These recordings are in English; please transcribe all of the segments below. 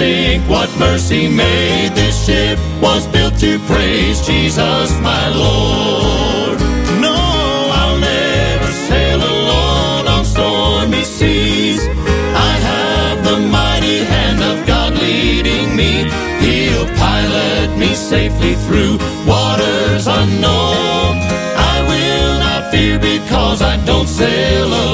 can't sink what mercy made. This ship was built to praise Jesus, my Lord. No, I'll never sail alone on stormy seas. I have the mighty hand of God leading me. He'll pilot me safely through waters unknown. I will not fear because I don't sail alone.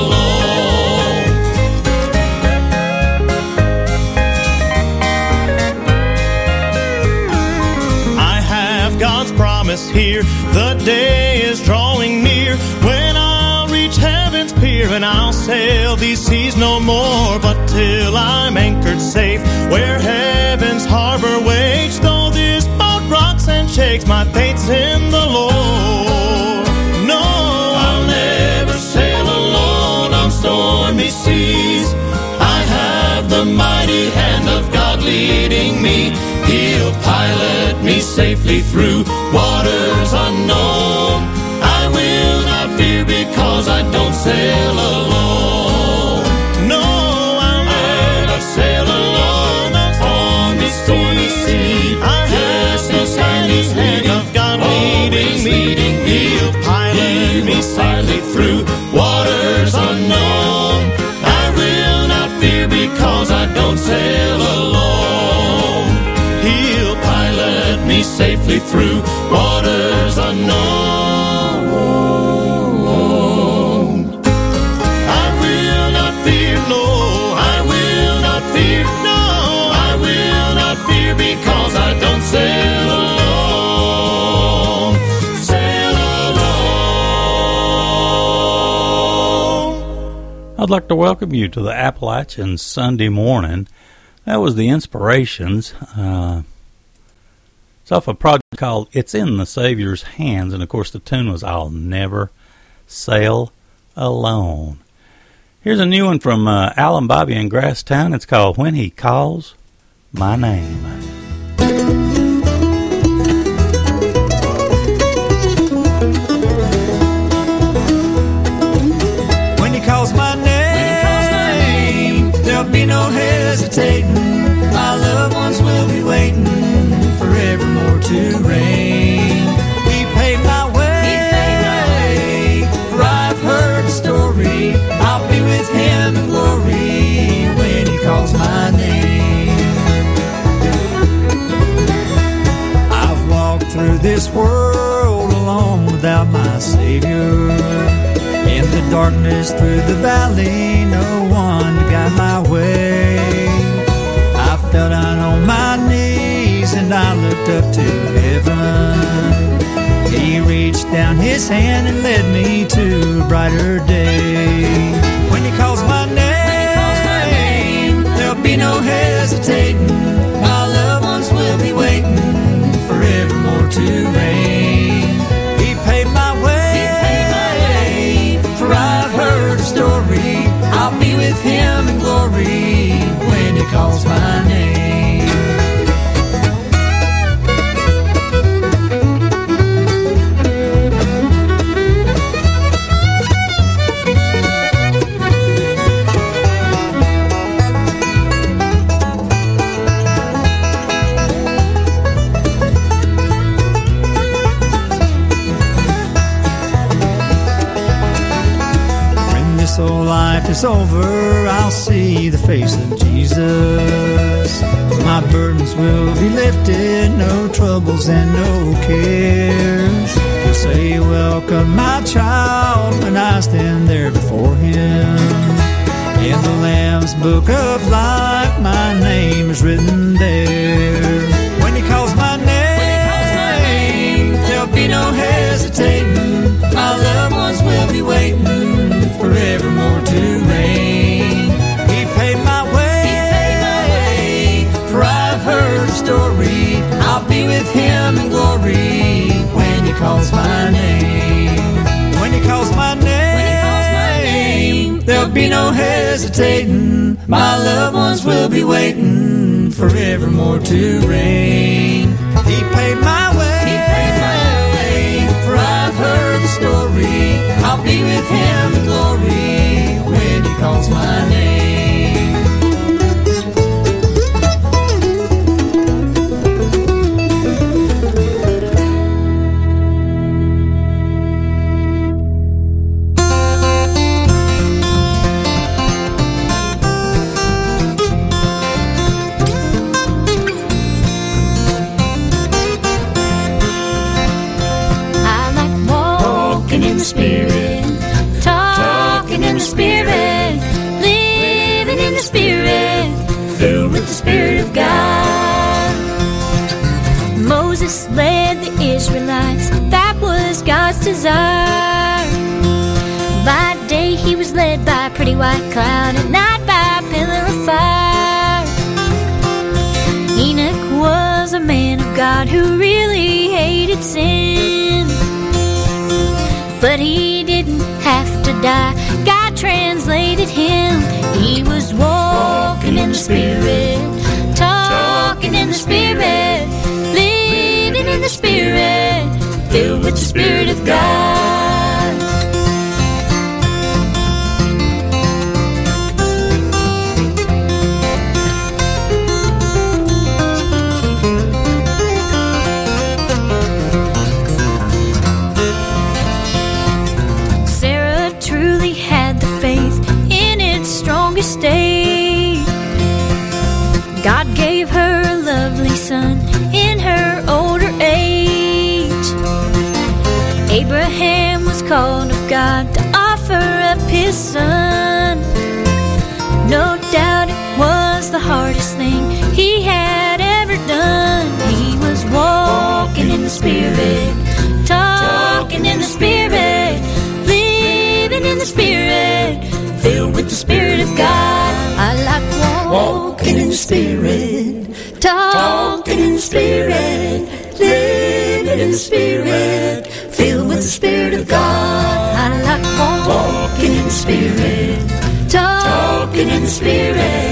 The day is drawing near when I'll reach heaven's pier and I'll sail these seas no more. But till I'm anchored safe where heaven's harbor waits, though this boat rocks and shakes, my faith's in the Lord. No, I'll never sail alone on stormy seas. I have the mighty hand of God leading me. He'll pilot me safely through waters unknown. I will not fear because I don't sail alone. No, I'll never sail alone on this stormy sea. I have this mighty hand of God leading me. He'll pilot me safely through waters unknown. I will not fear because I don't sail safely through waters unknown. I will not fear, no, I will not fear, no, I will not fear because I don't sail alone. Sail alone. I'd like to welcome you to the Appalachian Sunday morning. That was the Inspirations. Uh, it's off a project called It's in the Savior's Hands, and of course the tune was I'll Never Sail Alone. Here's a new one from uh, Alan Bibey in Grasstowne. It's called When He Calls My Name. When he calls my name, there'll be no hesitating. To rain. He paved my way, for I've heard the story. I'll be with him in glory when he calls my name. I've walked through this world alone without my Savior. In the darkness through the valley, no one guide my way. I my knees and I looked up to heaven. He reached down his hand and led me to a brighter day. When he calls my name, there'll be no hesitating. My loved ones will be waiting forevermore to reign. Hesitating. My loved ones will be waiting forevermore to reign. He paved my way. For I've heard the story. I'll be with him in glory when he calls my name. A white cloud, at night by a pillar of fire. Enoch was a man of God who really hated sin. But he didn't have to die. God translated him. He was walking in the Spirit, talking in the Spirit, living in the Spirit, filled with the Spirit of God. Abraham was called of God to offer up his son. No doubt it was the hardest thing he had ever done. He was walking in the Spirit, talking in the Spirit, living in the Spirit, filled with the Spirit of God. I like walking in the Spirit, talking Spirit,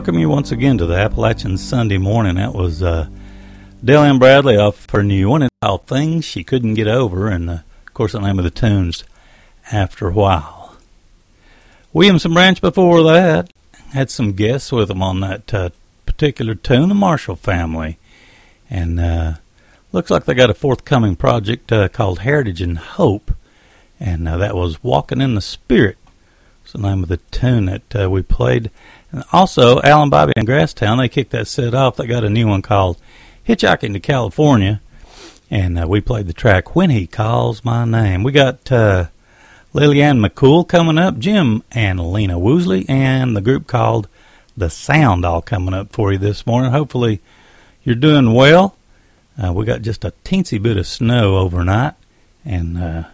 welcome you once again to the Appalachian Sunday morning. That was uh, Dale Ann Bradley off her new one entitled Things She Couldn't Get Over, and uh, of course the name of the tune's After a While. Williamson Branch before that had some guests with them on that uh, particular tune, the Marshall family. And uh, looks like they got a forthcoming project uh, called Heritage and Hope, and uh, that was Walking in the Spirit. It's the name of the tune that uh, we played. And also, Alan Bibey and Grasstowne, they kicked that set off. They got a new one called Hitchhiking to California. And uh, we played the track When He Calls My Name. We got uh, Lillian McCool coming up, Jim and Lena Woosley, and the group called The Sound all coming up for you this morning. Hopefully, you're doing well. Uh, we got just a teensy bit of snow overnight, and uh,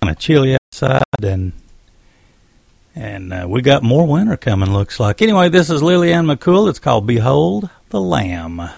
kind of chilly outside, and and uh, we got more winter coming, looks like. Anyway, this is Lillian McCool. It's called Behold the Lamb.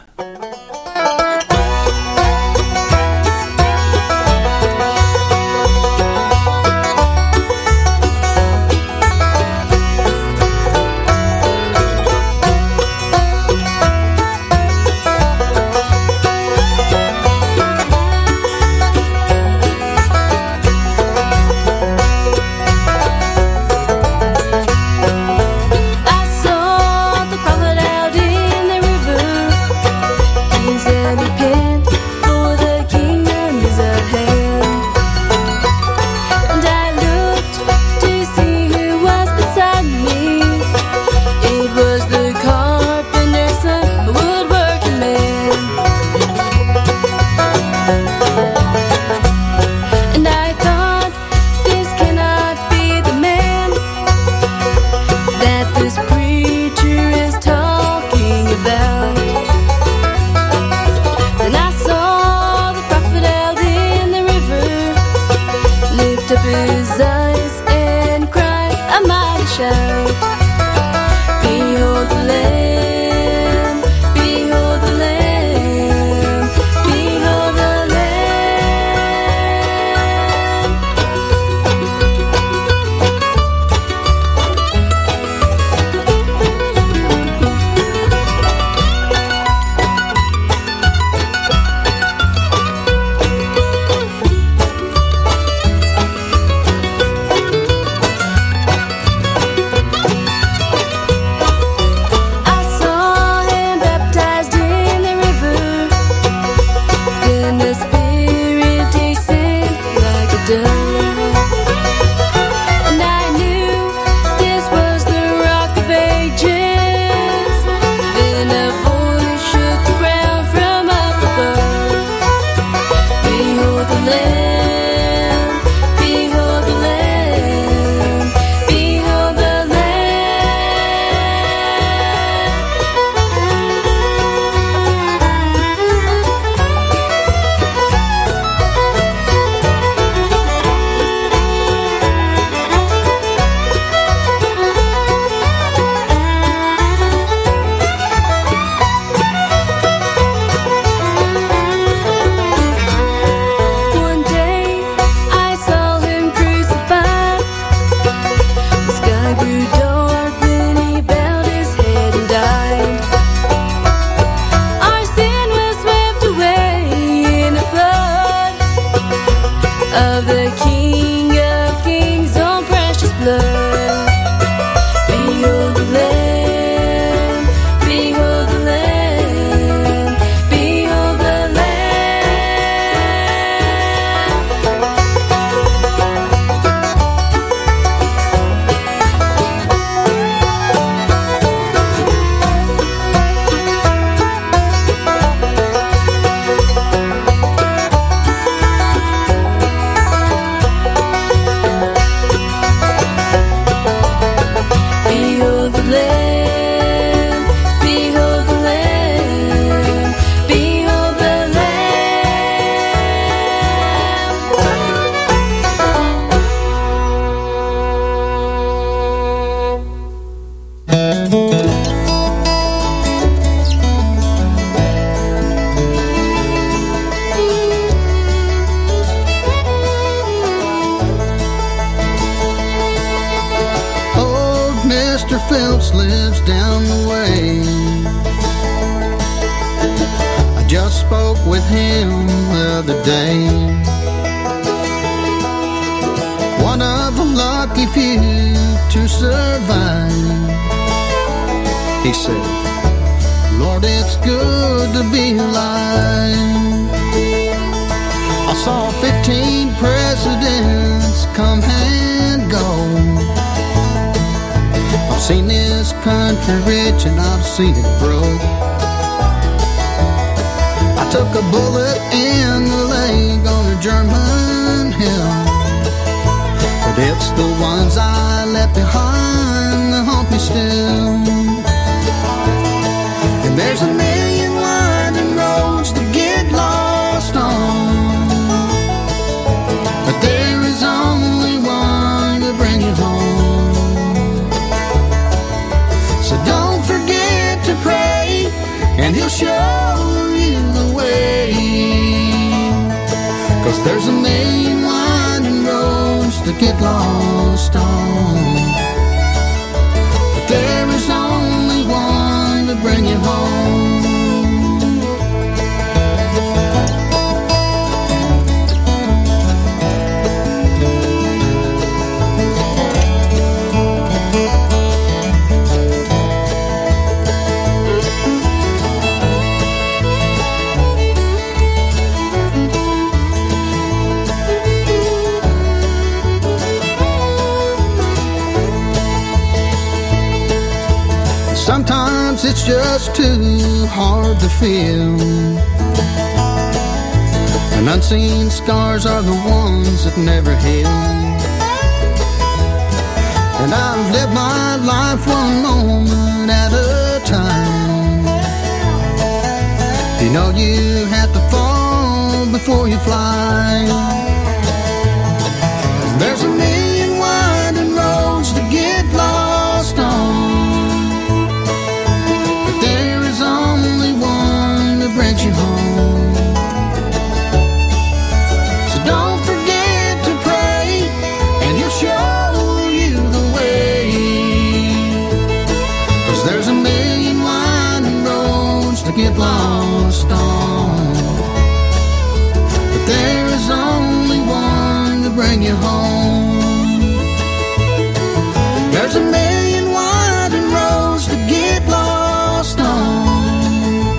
There's a million winding roads to get lost on.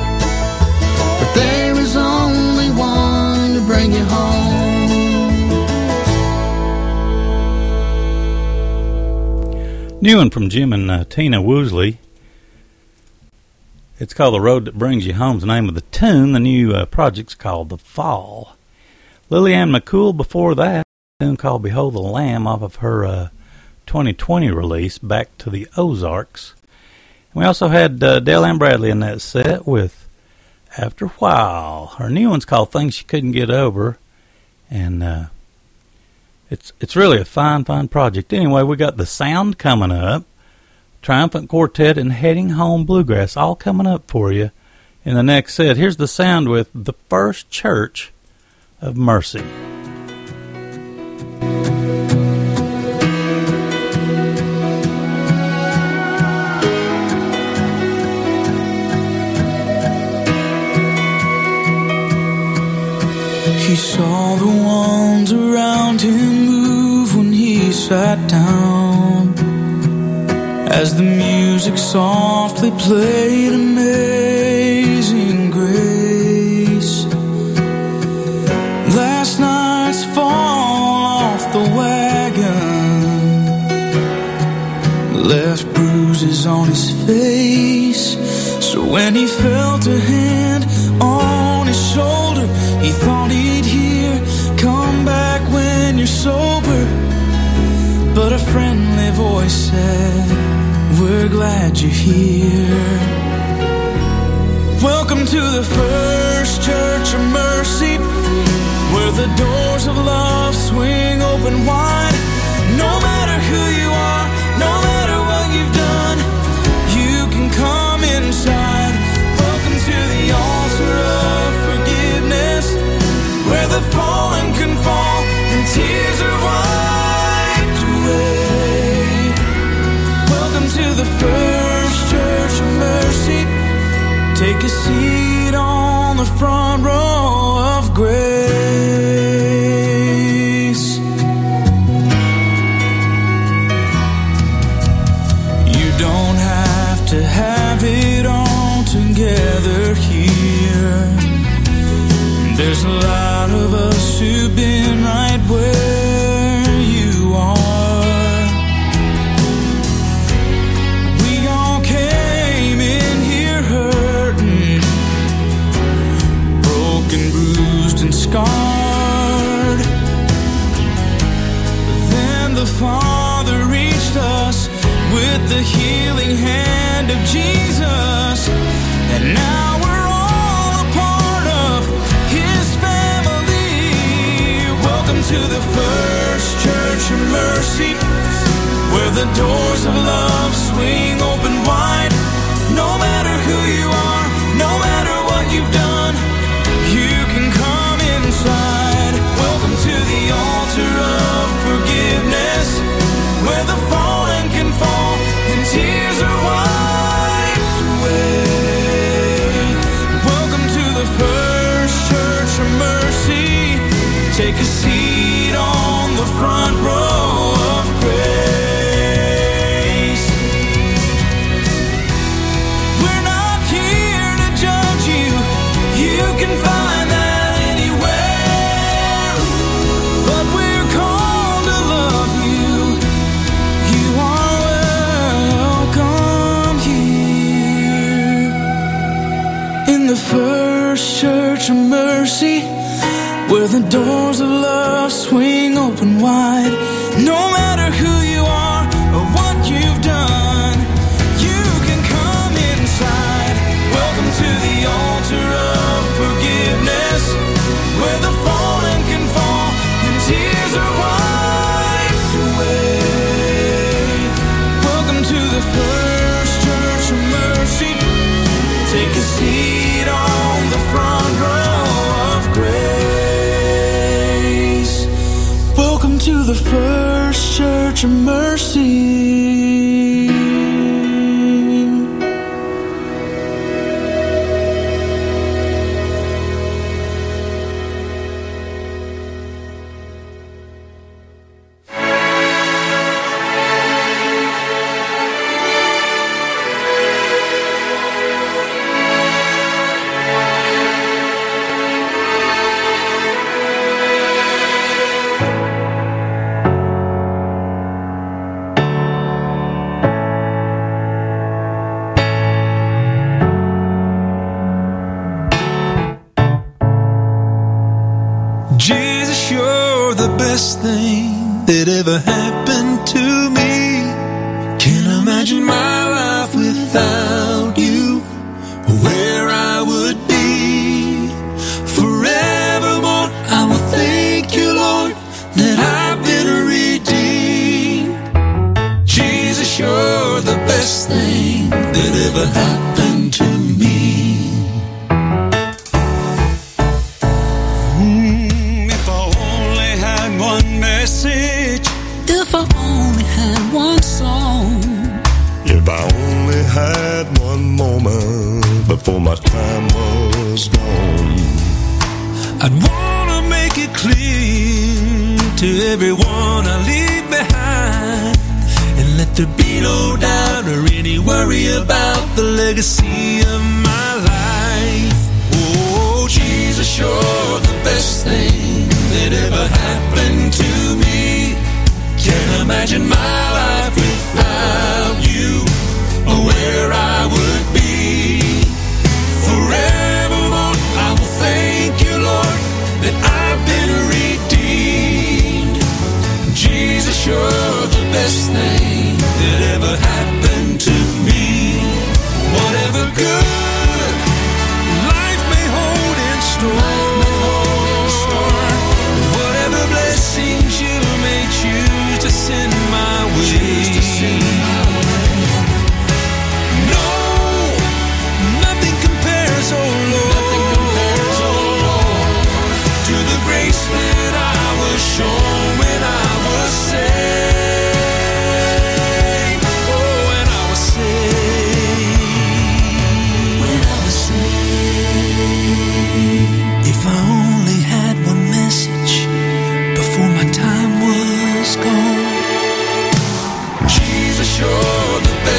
But there is only one to bring you home. New one from Jim and uh, Tina Woosley. It's called The Road That Brings You Home's the name of the tune. The new uh, project's called The Fall. Lillian McCool before that, a tune called Behold the Lamb off of her uh, 2020 release, Back to the Ozarks. And we also had uh, Dale Ann Bradley in that set with After a While. Her new one's called Things You Couldn't Get Over. And uh, it's it's really a fine, fine project. Anyway, we got the sound coming up, Triumphant Quartet and Heading Home Bluegrass, all coming up for you in the next set. Here's the sound with the First Church of Mercy. Saw the ones around him move when he sat down. As the music softly played Amazing Grace. Last night's fall off the wagon left bruises on his face. So when he felt a hand friendly voice said, We're glad you're here. Welcome to the First Church of Mercy, where the doors of love swing open wide. No matter who you are, Take a seat. Where the doors of love swing open wide. No matter who you are, no matter what you've done, you can come inside. Welcome to the altar of forgiveness, where the fallen can fall and tears are wiped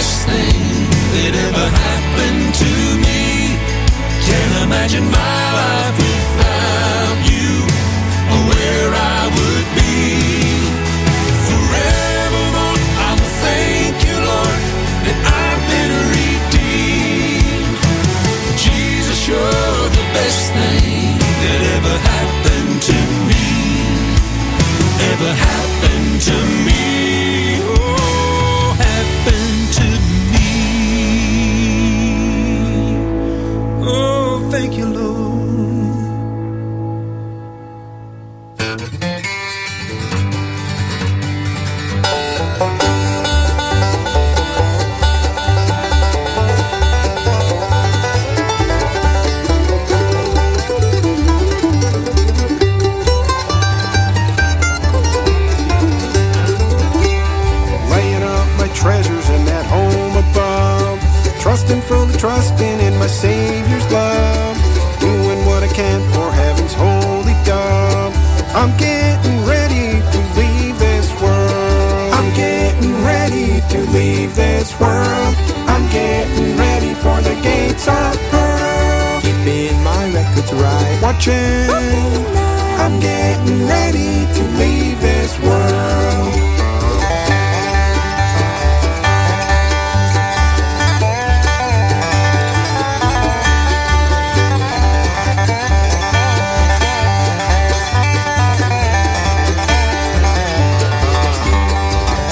best thing that ever happened to me. Can't imagine my life without you or where I would be. Forevermore, I'll thank you, Lord, that I've been redeemed. Jesus, you're the best thing that ever happened to me. Ever happened. I'm getting ready to leave this world.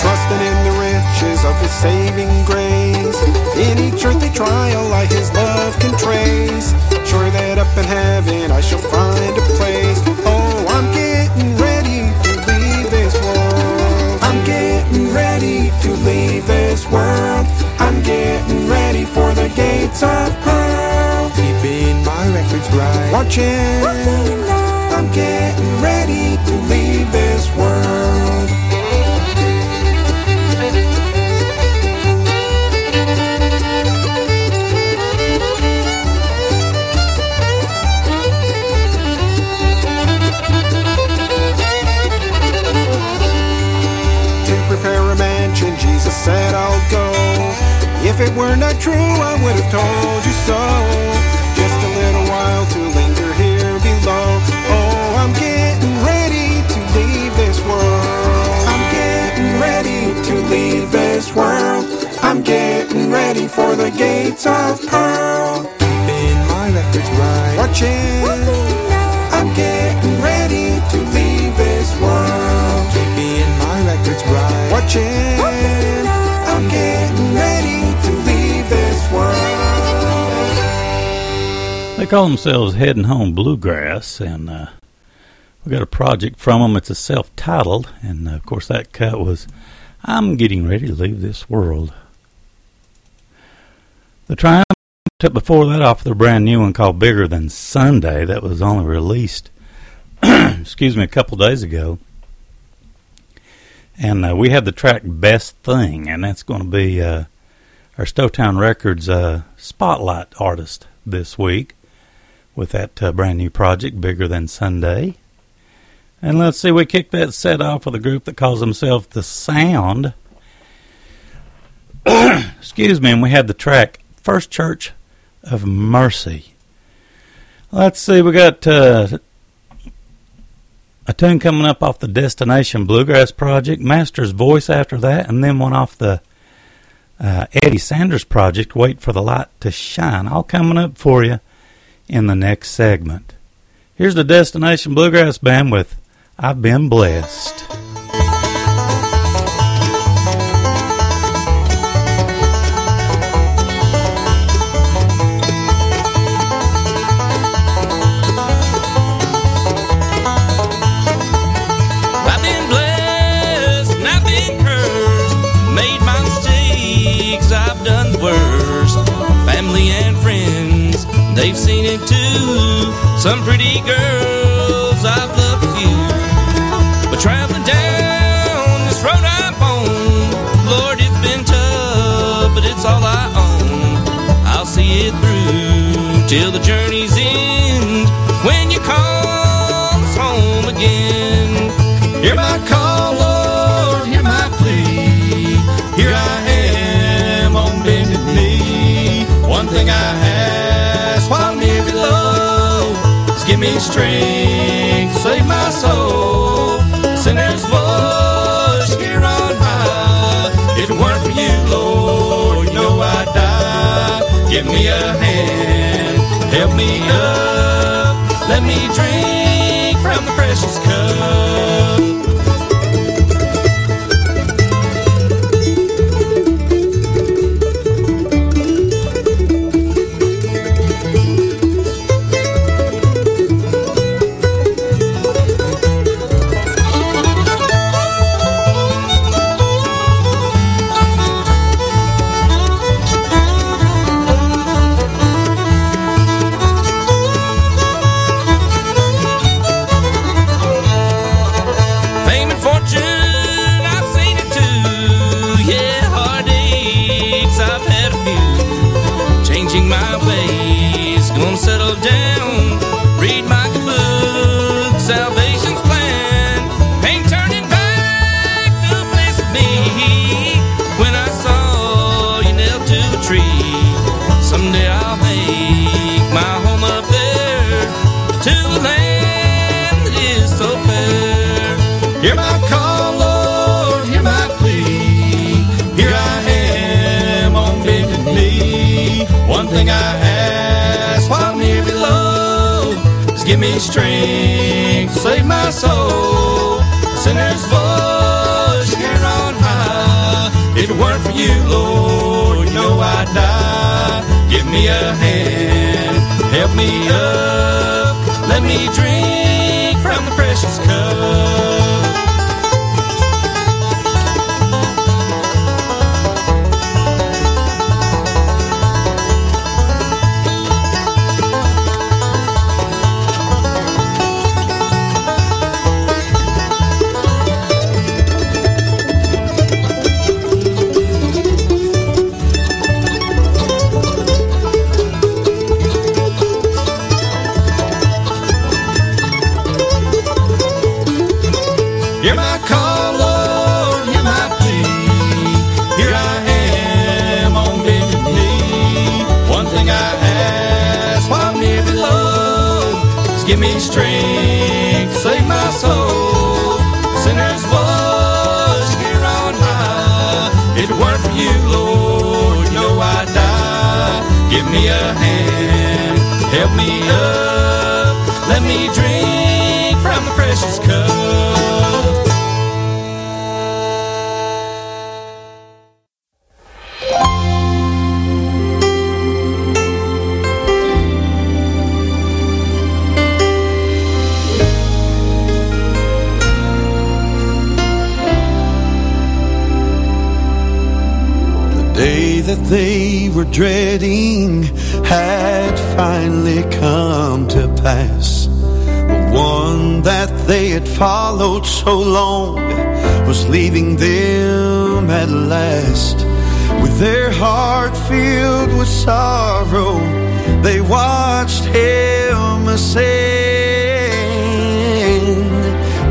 trusting in the riches of his saving grace. In each earthly trial, I his love can trace. Sure that up in Watching. I'm getting ready to leave this world. If it were not true, I would have told you so. Just a little while to linger here below. Oh, I'm getting ready to leave this world. I'm getting ready to leave this world. I'm getting ready for the gates of pearl. Keeping my records right. Watching. I'm getting ready to leave this world. Keeping my records right. Watching. They call themselves Heading Home Bluegrass, and uh, we got a project from them. It's a self-titled, and uh, of course that cut was "I'm Getting Ready to Leave This World." The Triumphant Quartet before that off their brand new one called "Bigger Than Sunday" that was only released, excuse me, a couple days ago. And uh, we have the track "Best Thing," and that's going to be uh, our Stowtown Records uh, spotlight artist this week with that uh, brand new project, Bigger Than Sunday. And let's see, we kicked that set off with a group that calls themselves The Sound. Excuse me, and we had the track First Church of Mercy. Let's see, we got uh, a tune coming up off the Destination Bluegrass Project, Master's Voice after that, and then one off the uh, Eddie Sanders Project, Wait for the Light to Shine. All coming up for you in the next segment. Here's the Destination Bluegrass Band with I've Been Blessed. They've seen. Some pretty girls, I've loved few. But traveling down this road I'm on, Lord, it's been tough, but it's all I own. I'll see it through till the journey's end. When you call home again, hear my call, me strength, save my soul. Sinner's voice here on high. If it weren't for you, Lord, you know I'd die. Give me a hand, help me up, let me drink give strength, save my soul. A sinner's voice here on high. If it weren't for you, Lord, you know I'd die. Give me a hand, help me up, let me drink from the precious cup. Give me strength, save my soul. Sinner's voice here on high. If it weren't for you, Lord, you know I'd die. Give me a hand, help me up, let me drink from the precious cup. Were dreading had finally come to pass. The one that they had followed so long was leaving them at last. With their heart filled with sorrow, they watched him ascend.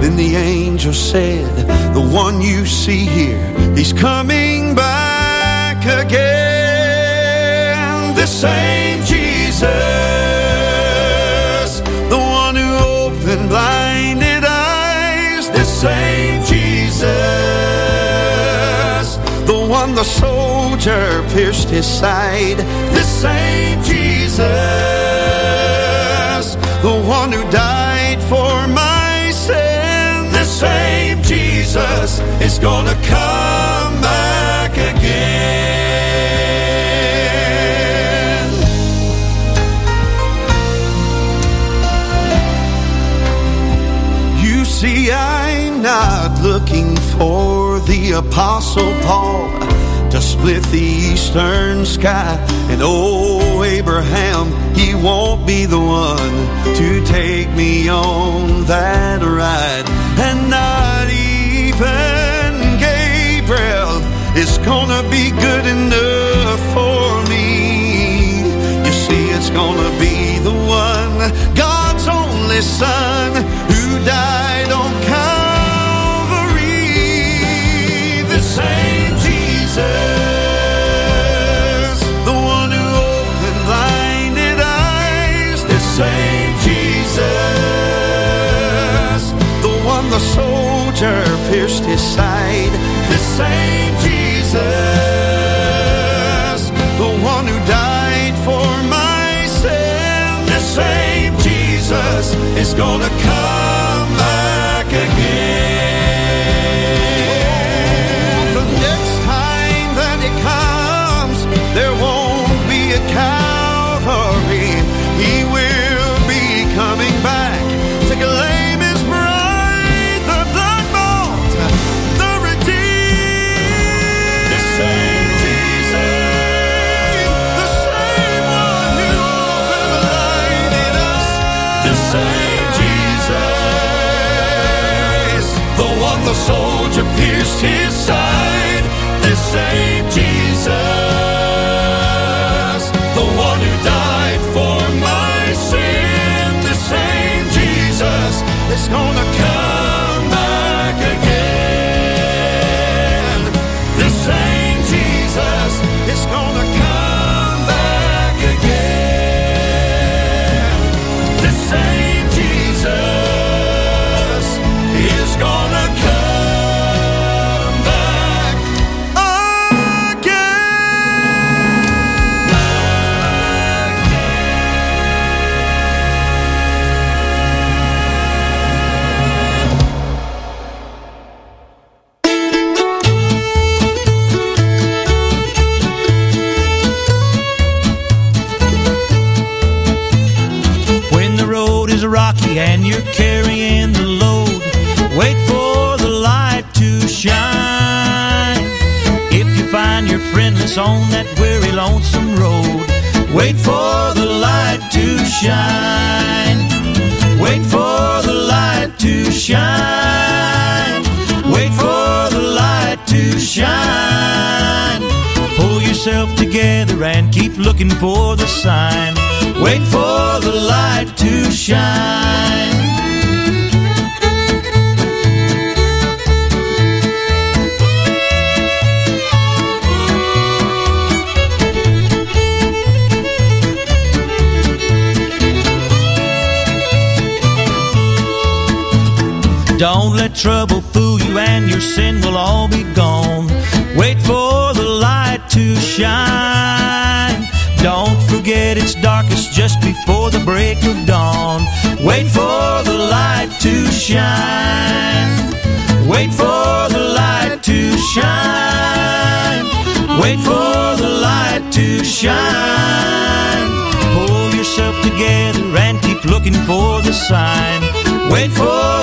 Then the angel said, The one you see here, he's coming back again. The same Jesus, the one who opened blinded eyes. The same Jesus, the one the soldier pierced his side. The same Jesus, the one who died for my sin. The same Jesus is gonna come back again. The Apostle Paul to split the eastern sky. And oh, Abraham, he won't be the one to take me on that ride. And not even Gabriel is gonna be good enough for me. You see, it's gonna be the one, God's only Son, who died same Jesus, the one who opened blinded eyes. The same Jesus, the one the soldier pierced his side. The same Jesus, the one who died for my sin. The same Jesus is gonna come comes, there won't be a Calvary. He will be coming back to claim his bride, the blood bought, the redeemed. The same Jesus, the same one who opened blinded us. The same Jesus, the one the soldier pierced his side. The same gonna for the sign. Wait for the light to shine. Don't let trouble of dawn. Wait for the light to shine. Wait for the light to shine. Wait for the light to shine. Pull yourself together and keep looking for the sign. Wait for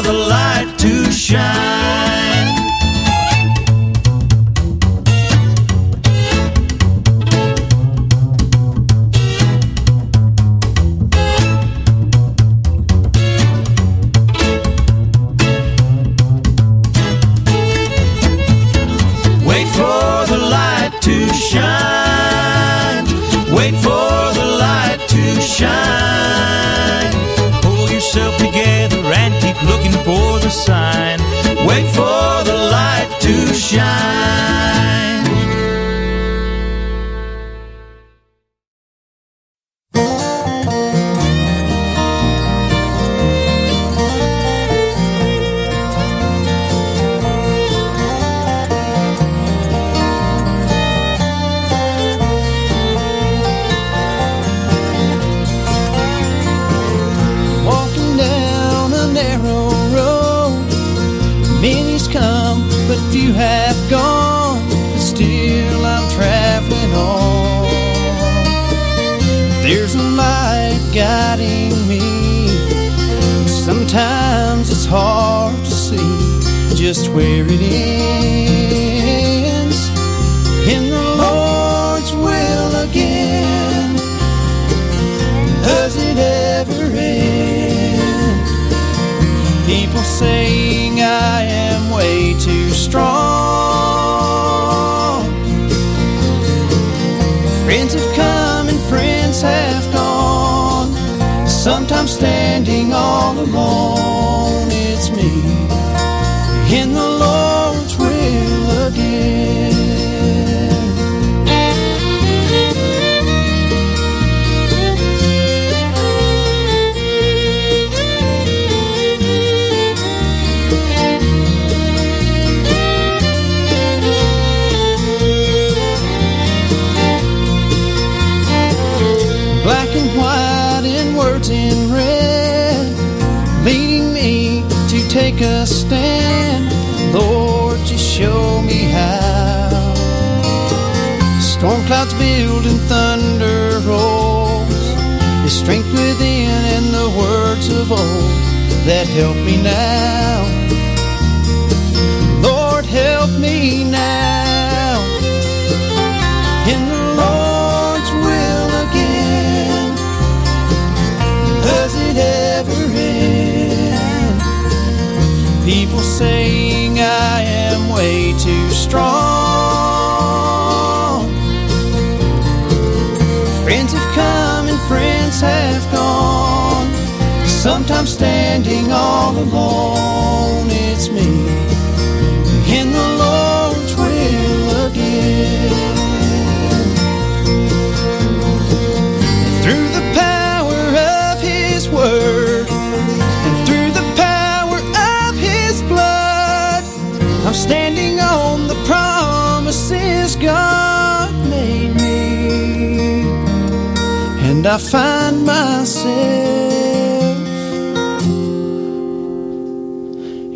and I find myself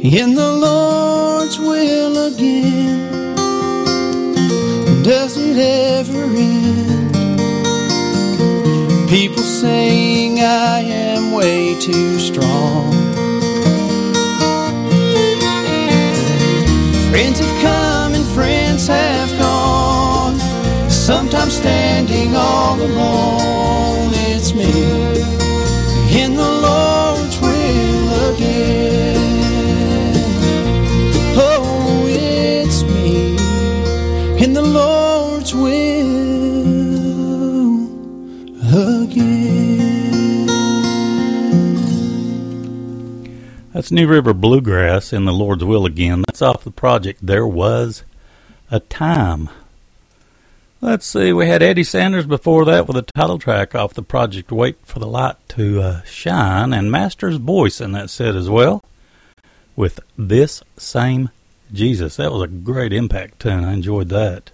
in the Lord's will again. Does it ever end? People saying I am way too strong. Friends have come and friends have gone, sometimes standing all alone me in the Lord's will again. Oh, it's me in the Lord's will again. That's New River Bluegrass in the Lord's Will again. That's off the project There Was a Time. Let's see, we had Eddie Sanders before that with a title track off the project Wait for the Light to uh, Shine, and Master's Voice in that set as well with This Same Jesus. That was a great impact tune. I enjoyed that.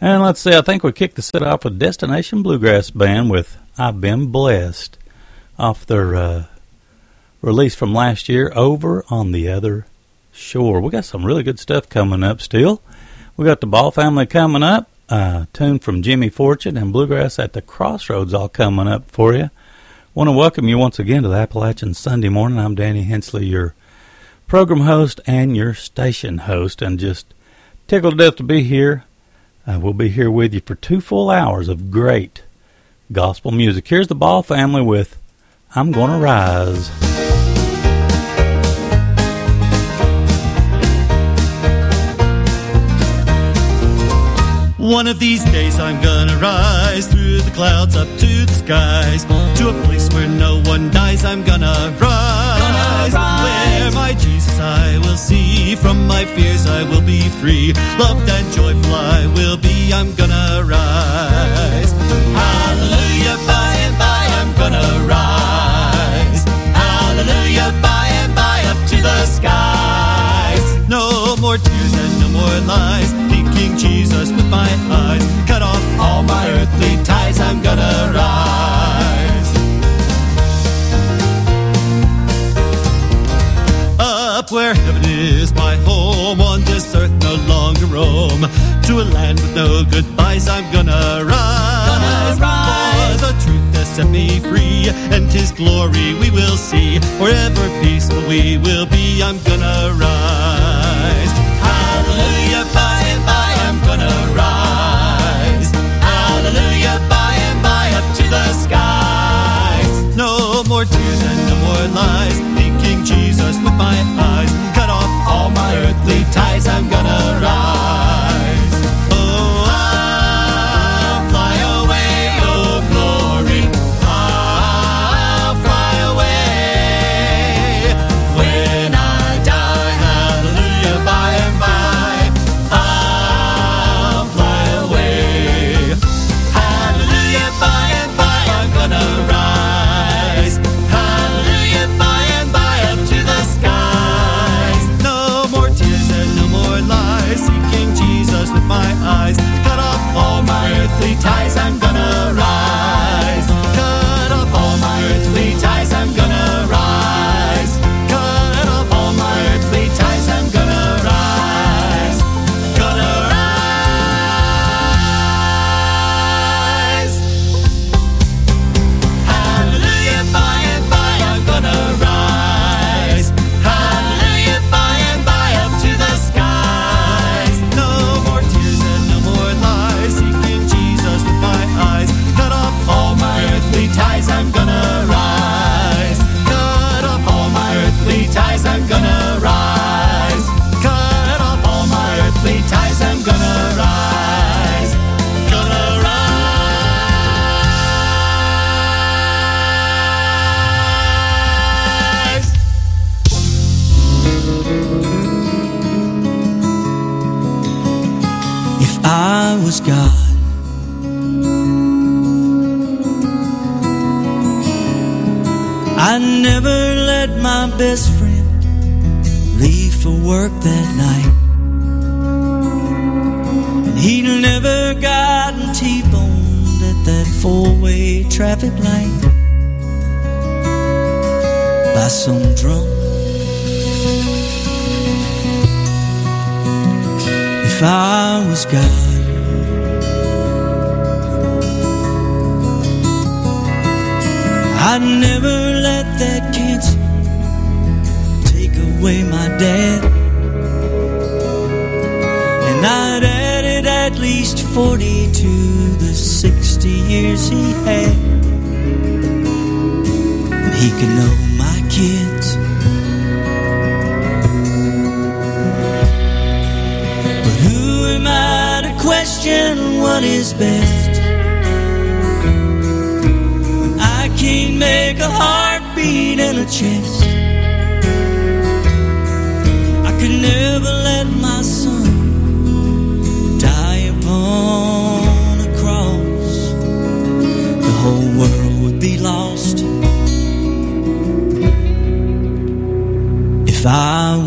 And let's see, I think we kicked the set off with Destination Bluegrass Band with I've Been Blessed off their uh, release from last year, Over on the Other Shore. We got some really good stuff coming up still. We got the Ball family coming up, uh, tune from Jimmy Fortune and Bluegrass at the Crossroads all coming up for you. Want to welcome you once again to the Appalachian Sunday morning. I'm Danny Hensley, your program host and your station host, and just tickled to death to be here. Uh, we'll be here with you for two full hours of great gospel music. Here's the Ball family with I'm Gonna Rise. One of these days I'm gonna rise through the clouds up to the skies to a place where no one dies. I'm gonna rise, where my Jesus I will see. From my fears I will be free. Loved and joyful I will be. I'm gonna rise. Hallelujah, His glory we will see. Forever peaceful we will be. I'm gonna rise. Hallelujah, by and by I'm gonna rise. Hallelujah, by and by up to the skies. No more tears and no more lies. Thinking Jesus with my eyes.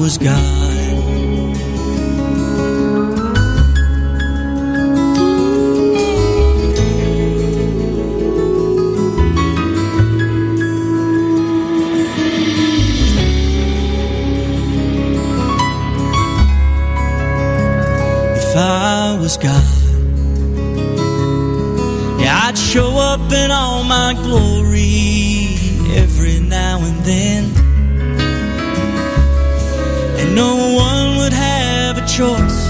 was gone. If I was gone. Yeah, I'd show up in all my glory every now and then. No one would have a choice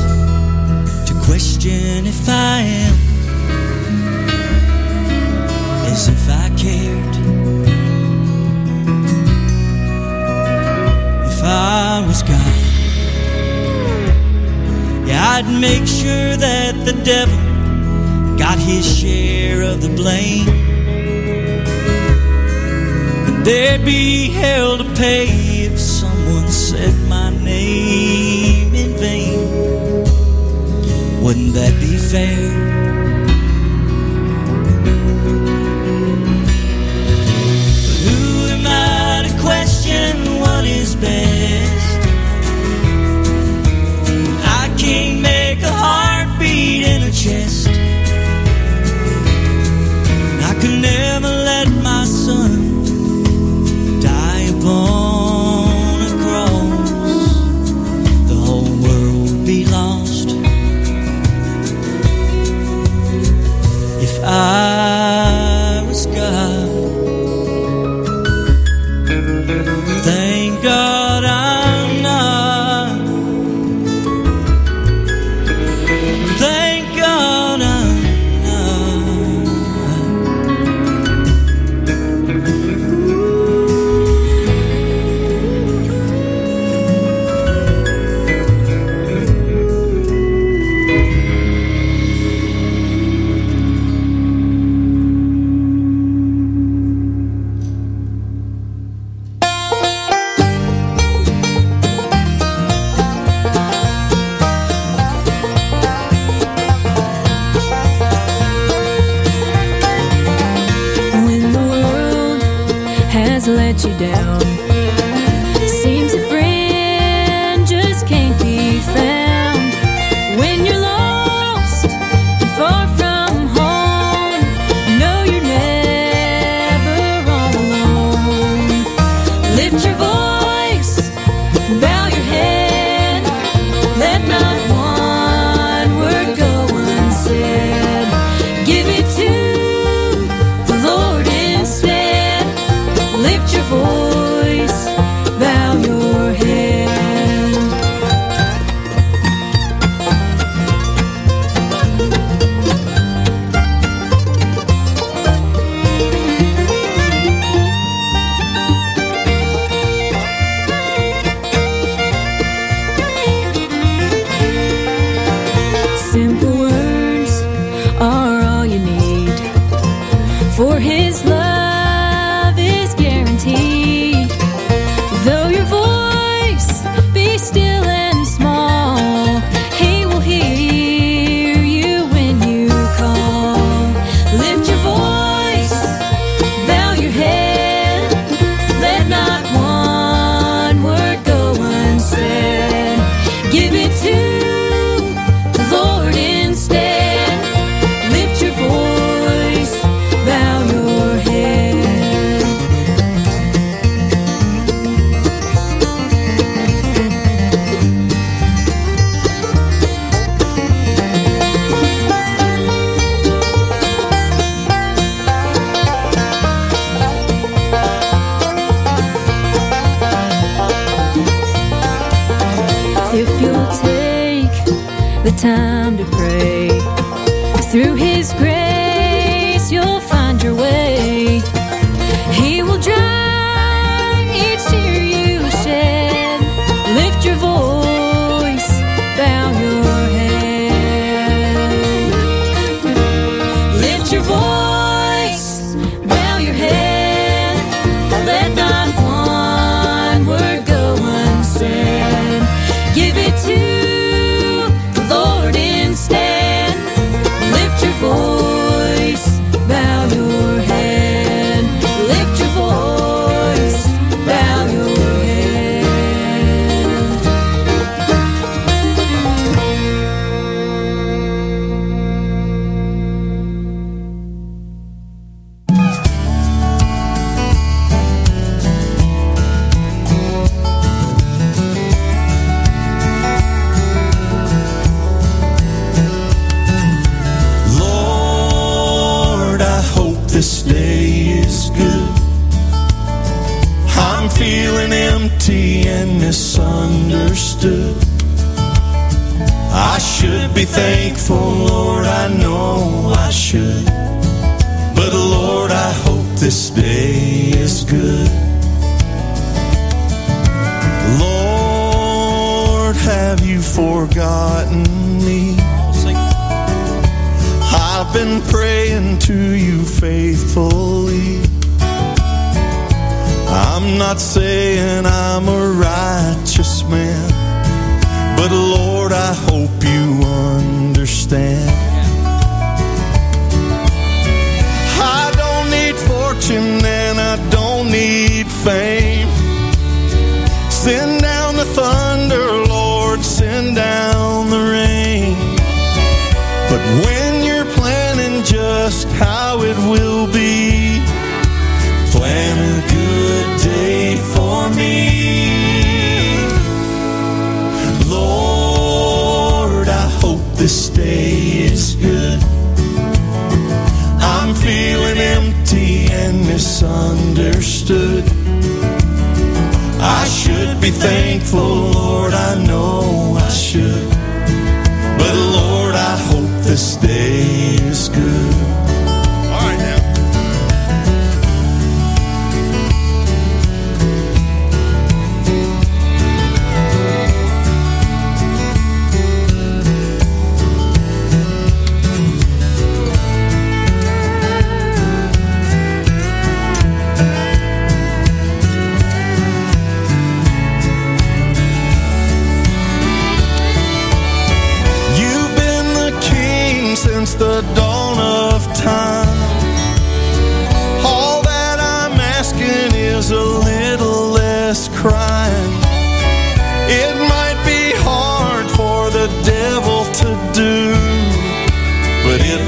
to question if I am. As if I cared. If I was God, yeah, I'd make sure that the devil got his share of the blame. And there'd be hell to pay saved. Who am I to question what is best? I can't make a heartbeat in a chest. I could never let my son. down.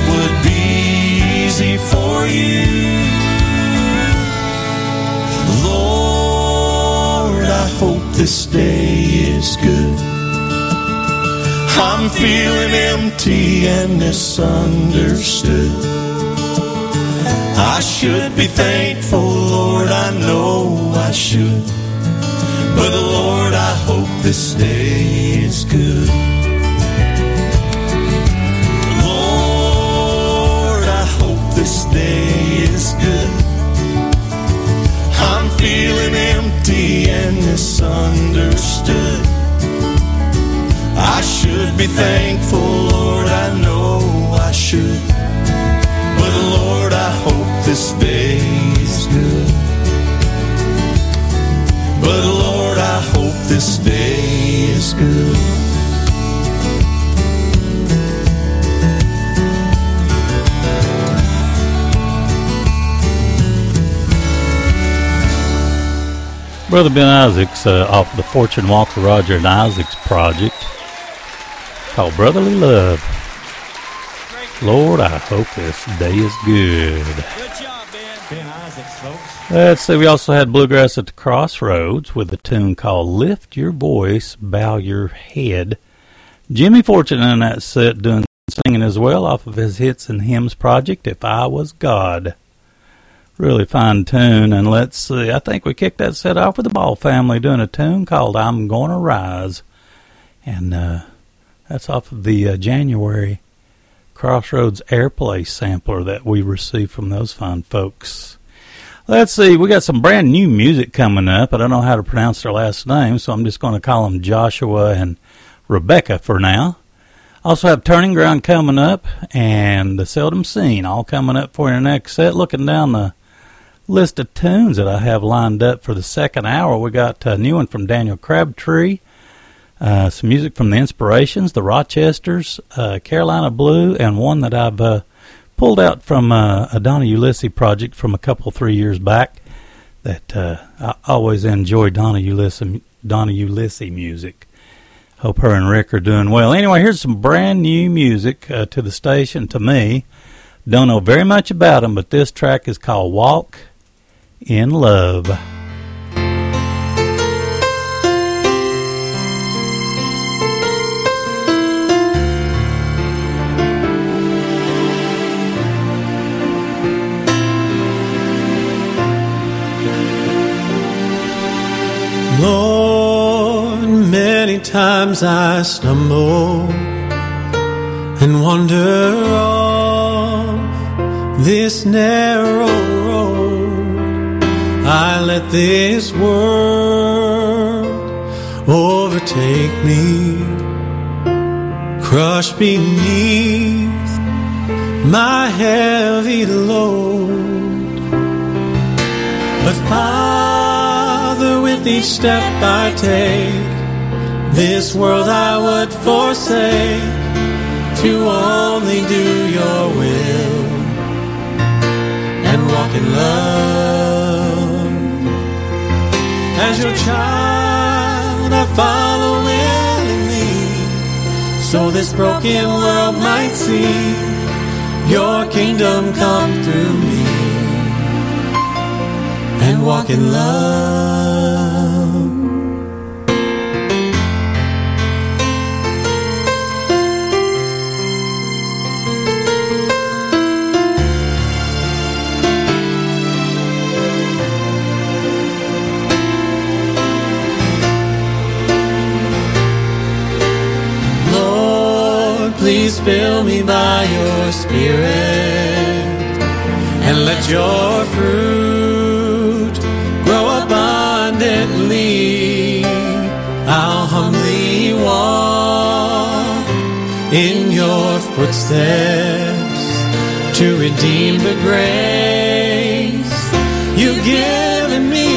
Would be easy for you. Lord, I hope this day is good. I'm feeling empty and misunderstood. I should be thankful, Lord, I know I should. But Lord, I hope this day is good. This day is good. I'm feeling empty and misunderstood. I should be thankful, Lord, I know I should. But Lord, I hope this day is good. But Lord, I hope this day is good. Brother Ben Isaacs uh, off of the Fortune Walker Roger and Isaacs project called Brotherly Love. Lord, I hope this day is good. Ben Isaacs, folks. Let's see, we also had Bluegrass at the Crossroads with a tune called Lift Your Voice, Bow Your Head. Jimmy Fortune in that set doing singing as well off of his Hits and Hymns project, If I Was God. Really fine tune, and let's see, I think we kicked that set off with the Ball family doing a tune called I'm Gonna Rise. And uh, that's off of the uh, January Crossroads Airplay sampler that we received from those fine folks. Let's see, we got some brand new music coming up. I don't know how to pronounce their last name, so I'm just going to call them Joshua and Rebecca for now. Also have Turning Ground coming up and The Seldom Scene all coming up for your next set. Looking down the list of tunes that I have lined up for the second hour, we got a new one from Daniel Crabtree, uh, some music from the Inspirations, the Rochesters, uh, Carolina Blue, and one that I've uh, pulled out from uh, a Donna Ulisse project from a couple three years back. That uh, I always enjoy Donna Ulisse Donna Ulisse music. Hope her and Rick are doing well. Anyway, here's some brand new music uh, to the station to me. Don't know very much about them, but this track is called Walk in Love. Lord, many times I stumble and wander off this narrow road. I let this world overtake me, crush beneath my heavy load. But Father, with each step I take, this world I would forsake to only do your will and walk in love. As your child, I follow willingly, so this broken world might see your kingdom come through me and walk in love. Fill me by your spirit and let your fruit grow abundantly. I'll humbly walk in your footsteps to redeem the grace you've given me.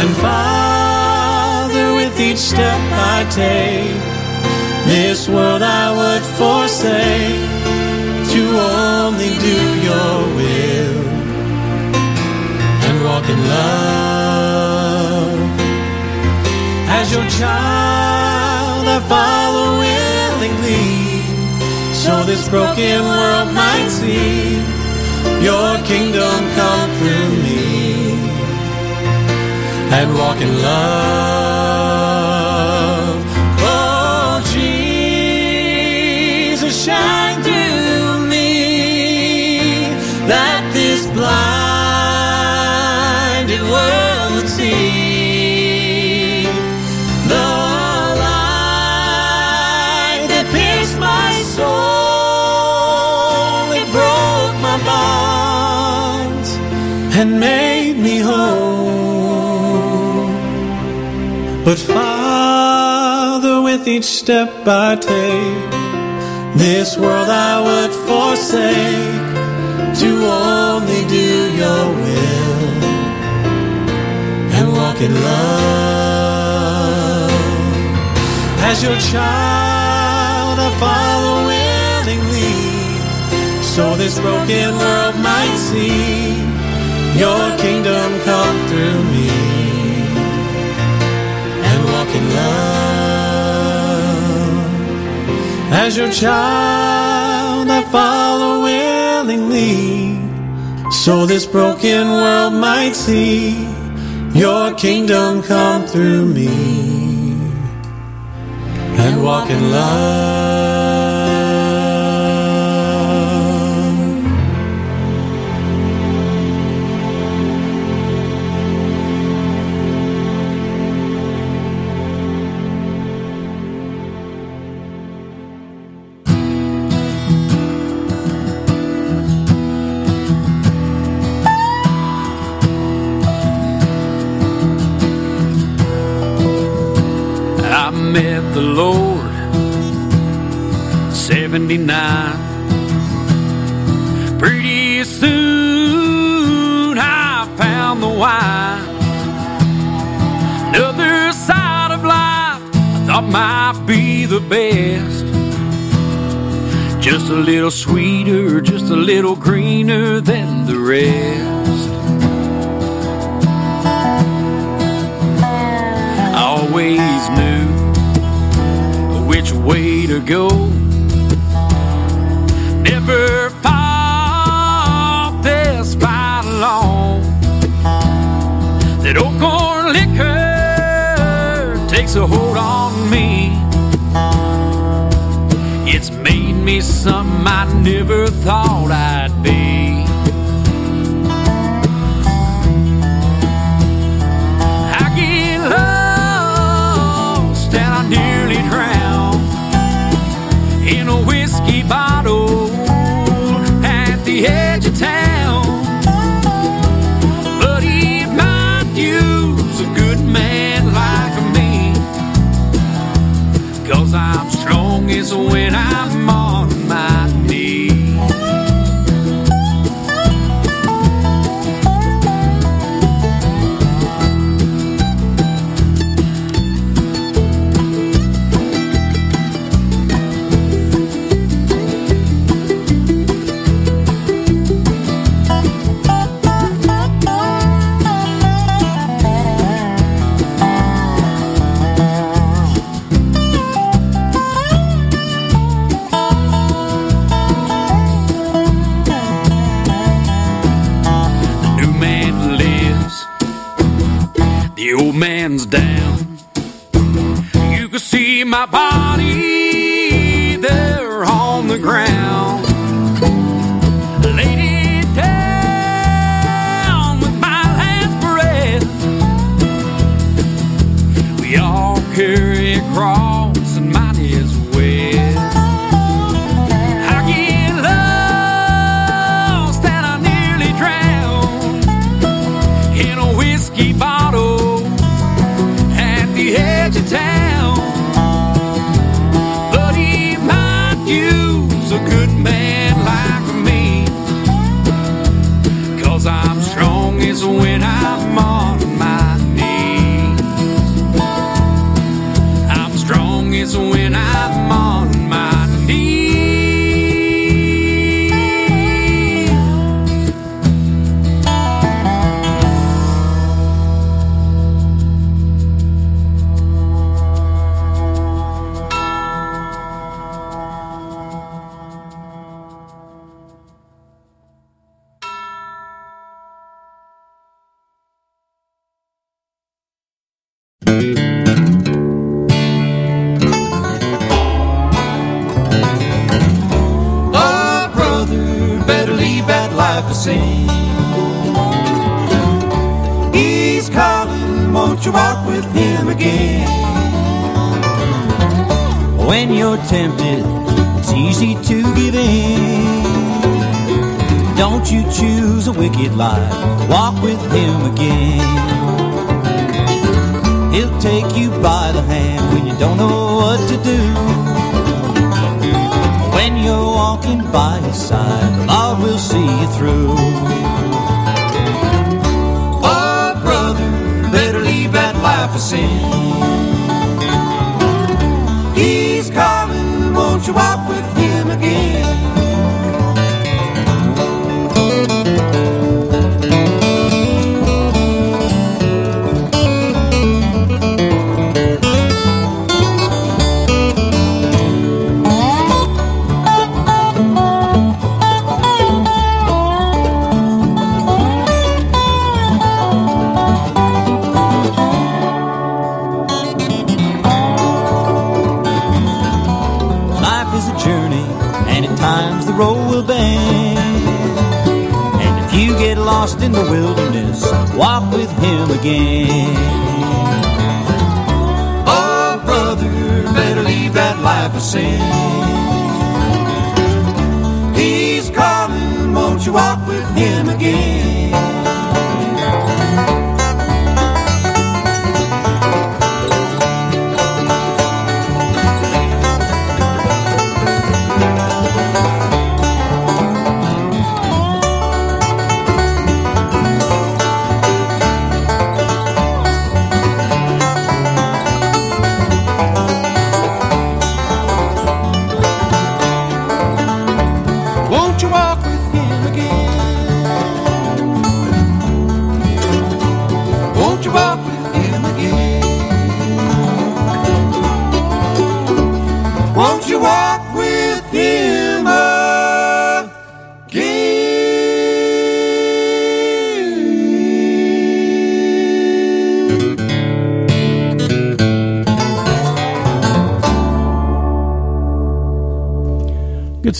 And Father, with each step I take, this world I would forsake to only do your will and walk in love. As your child, I follow willingly, so this broken world might see your kingdom come through me and walk in love. Made me whole. But Father, with each step I take, this world I would forsake to only do your will and walk in love. As your child, I follow willingly, so this broken world might see your kingdom come through me and walk in love. As your child, I follow willingly, so this broken world might see your kingdom come through me and walk in love. a little sweeter, just a little greener than the rest. I always knew which way to go. Never thought this bottle long that old corn liquor takes a hold on me. It's me something I never thought I'd be. I get lost and I nearly drown in a whiskey bottle at the edge of town. But he use a good man like I'm when I. winds. sing.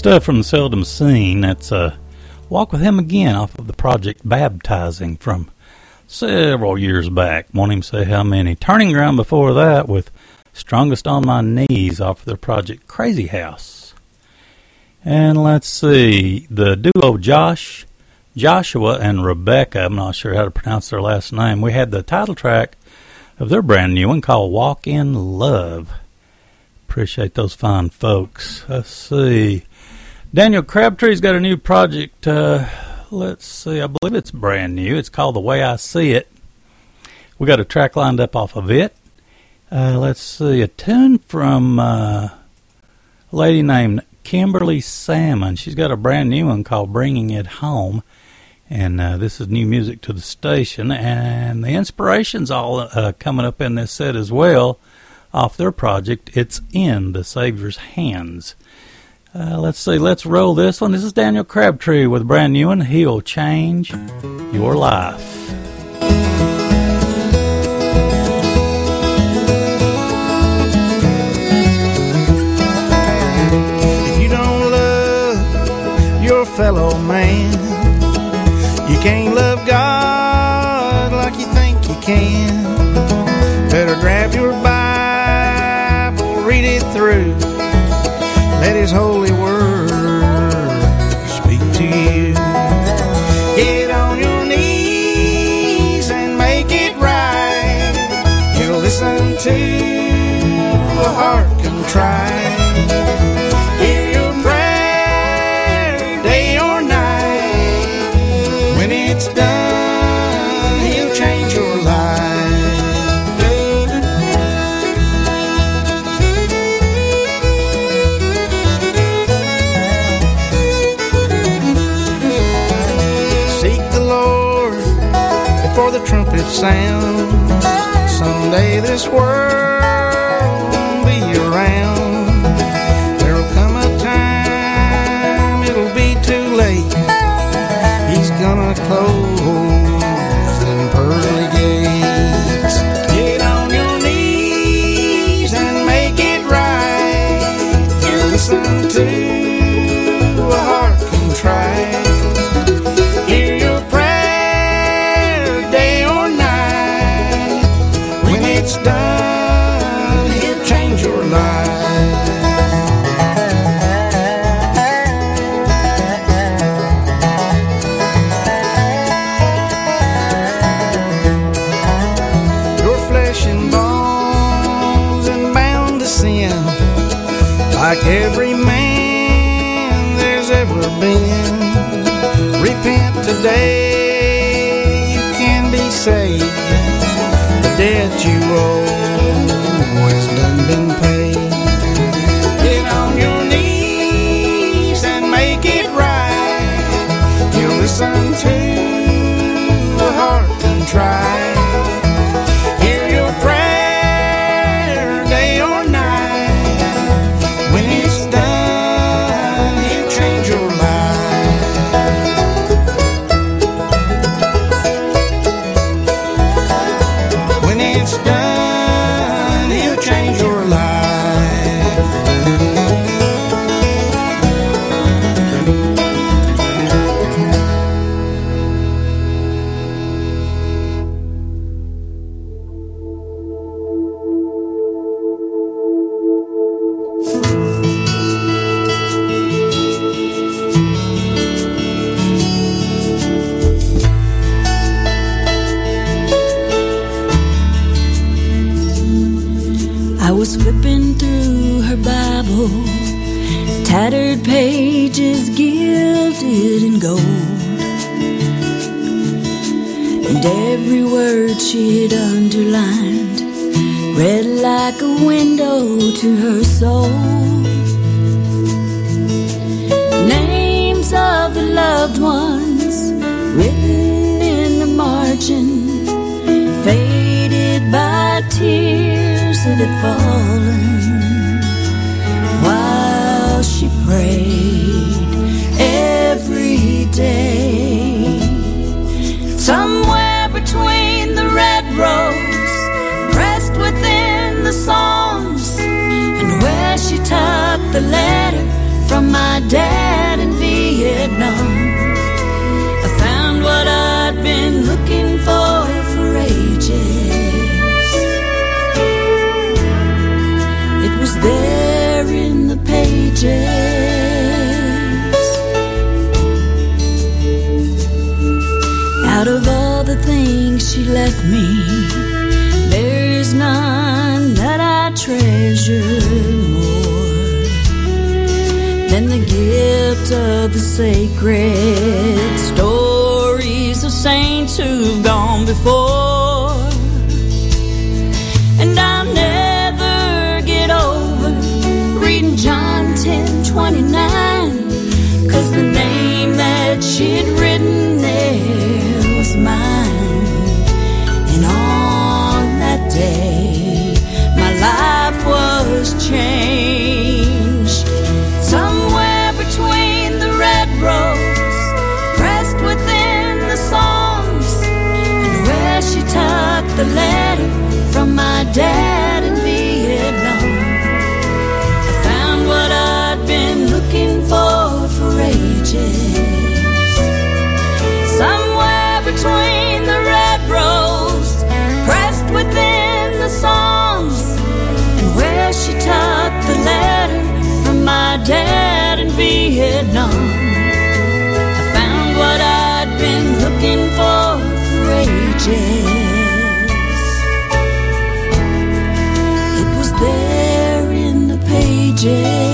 Stuff from Seldom Scene. That's uh, Walk With Him Again off of the project Baptizing from several years back. Won't even say how many. Turning Ground before that with Strongest on My Knees off of their project Crazy House. And let's see, the duo Josh, Joshua, and Rebecca, I'm not sure how to pronounce their last name, we had the title track of their brand new one called Walk in Love. Appreciate those fine folks. Let's see. Daniel Crabtree's got a new project. Uh, let's see, I believe it's brand new. It's called The Way I See It. We got a track lined up off of it. Uh, let's see, a tune from uh, a lady named Kimberly Salmon. She's got a brand new one called Bringing It Home. And uh, this is new music to the station. And the inspiration's all uh, coming up in this set as well off their project. It's in the Savior's hands. Uh, let's see, let's roll this one. This is Daniel Crabtree with brand new one. He'll change your life. If you don't love your fellow man, you can't love God like you think you can. Better grab your Bible, read it through. Let His holy word speak to you. Get on your knees and make it right. You'll listen to a heart contrite. Sounds. Someday this world Today, you can be saved. The debt you owe has done been paid. Ages. It was there in the pages.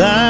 That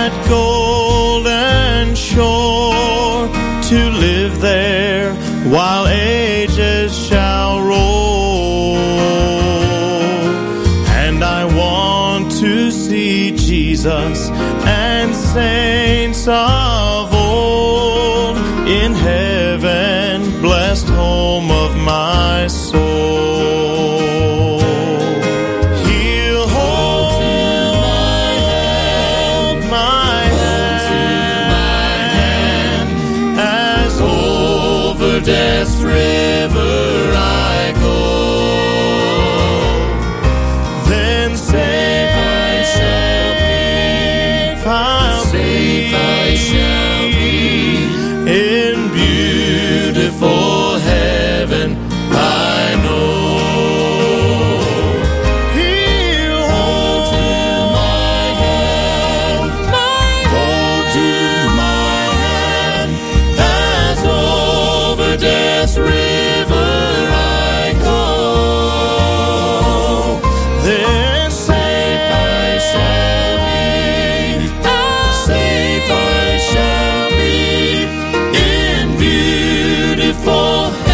in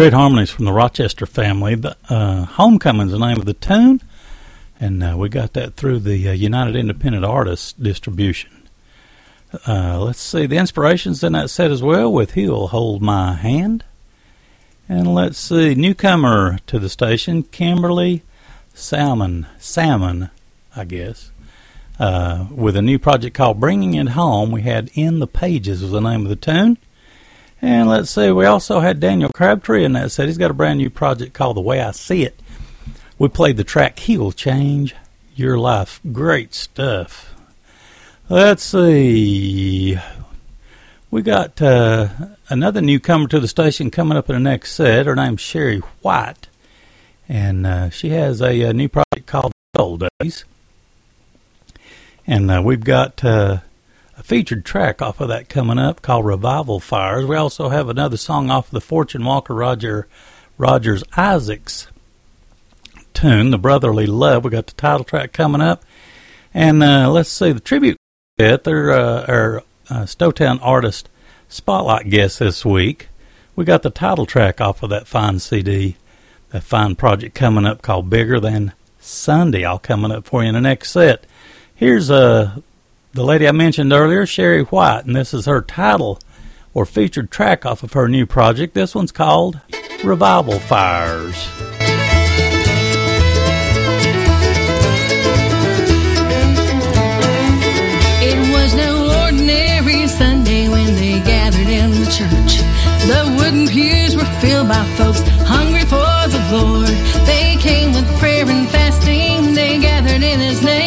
Great harmonies from the Rochester family. The, uh, Homecoming's the name of the tune, and uh, we got that through the uh, United Independent Artists distribution. Uh, let's see the inspirations in that set as well with "He'll Hold My Hand," and let's see newcomer to the station, Kimberly Salmon, Salmon, I guess, uh, with a new project called "Bringing It Home." We had "In the Pages" was the name of the tune. And let's see, we also had Daniel Crabtree in that set. He's got a brand new project called The Way I See It. We played the track He'll Change Your Life. Great stuff. Let's see. We got uh, another newcomer to the station coming up in the next set. Her name's Sherry White. And uh, she has a, a new project called Old Days. And uh, we've got uh, featured track off of that coming up called Revival Fires. We also have another song off of the Fortune Walker Roger Rogers Isaacs tune, The Brotherly Love. We got the title track coming up. And uh, let's see, the tribute bit. They're uh, our uh, Stowtown artist spotlight guest this week. We got the title track off of that fine CD, that fine project coming up called Bigger Than Sunday, all coming up for you in the next set. Here's uh, the lady I mentioned earlier, Sherry White, and this is her title or featured track off of her new project. This one's called Revival Fires. It was no ordinary Sunday when they gathered in the church. The wooden pews were filled by folks hungry for the Lord. They came with prayer and fasting. They gathered in His name.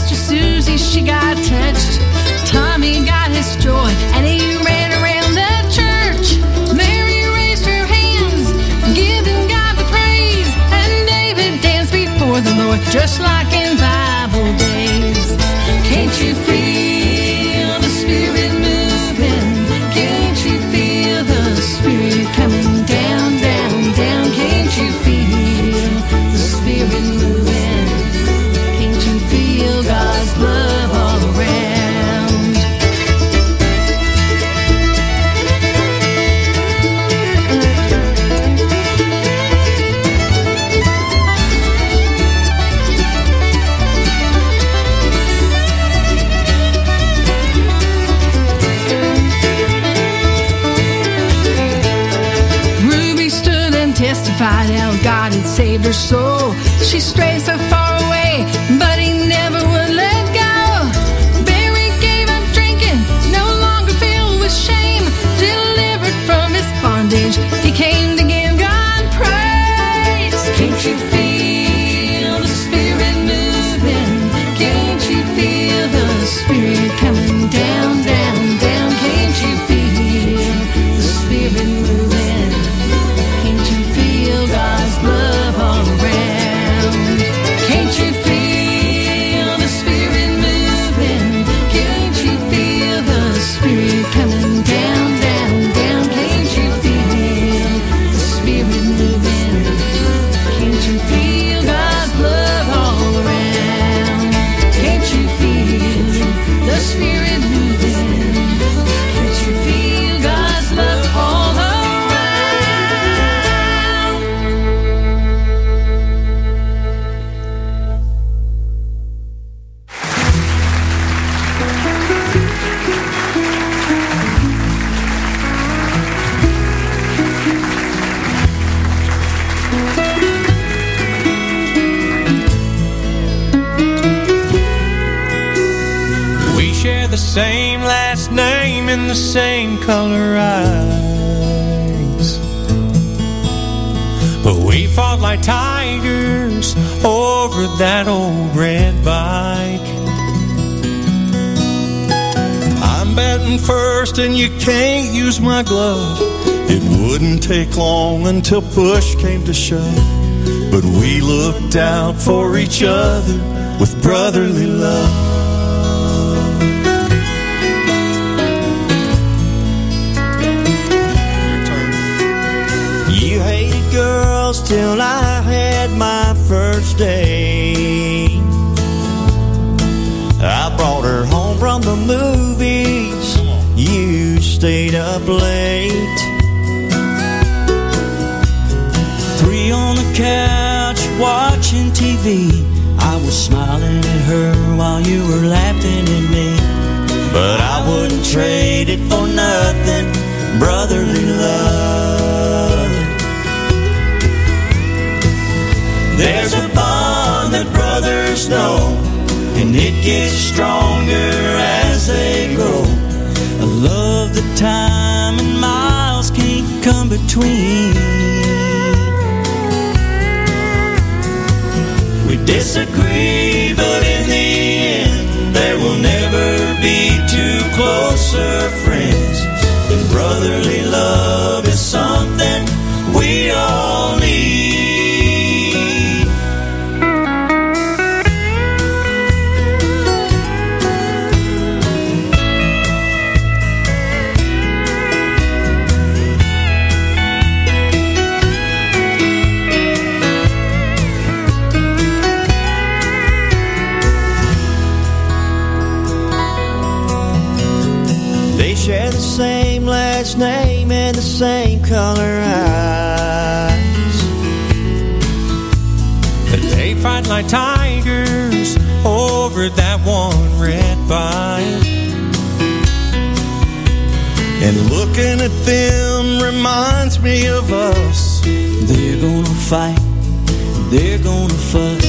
Sister Susie, she got touched. Tommy got his joy, and he ran around the church. Mary raised her hands, giving God the praise, and David danced before the Lord, just like her soul. She strayed until push came to shove. But we looked out for each other with brotherly love. TV. I was smiling at her while you were laughing at me. But I wouldn't trade it for nothing. Brotherly love. There's a bond that brothers know, and it gets stronger as they grow. A love that time and miles can't come between. Disagree, but in the end, there will never be two closer friends. And brotherly love color eyes. They fight like tigers over that one red vine. And looking at them reminds me of us. They're gonna fight, they're gonna fuss.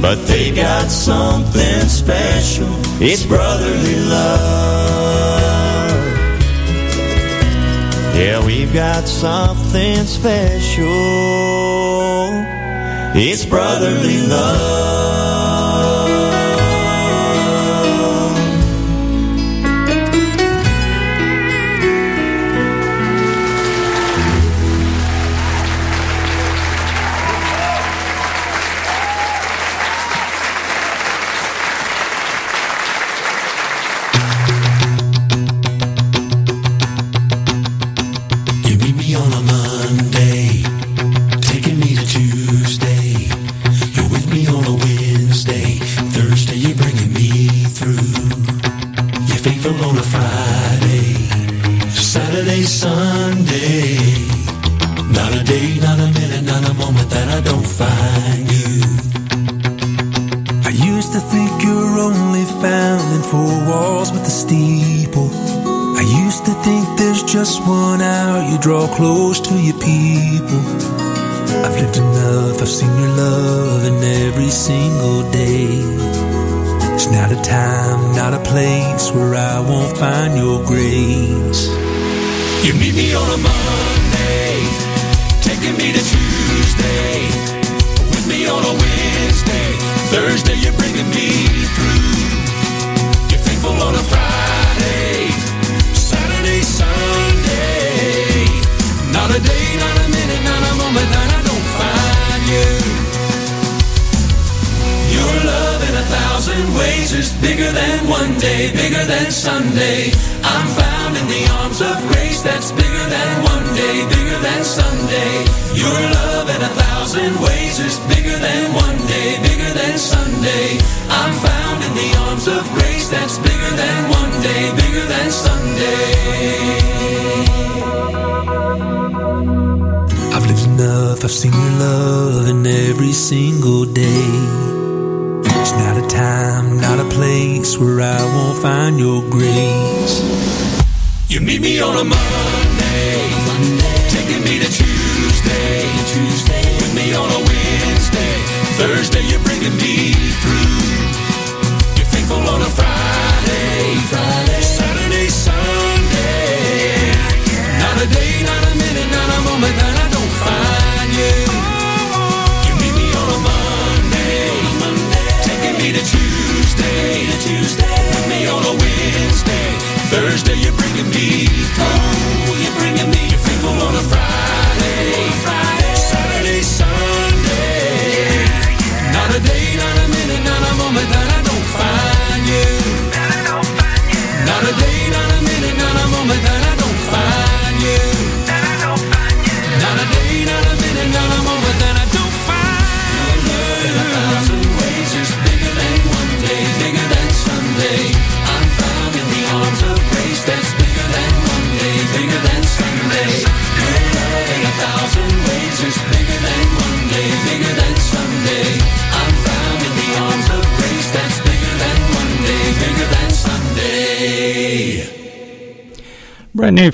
But they got something special. It's brotherly love. We've got something special. It's brotherly love.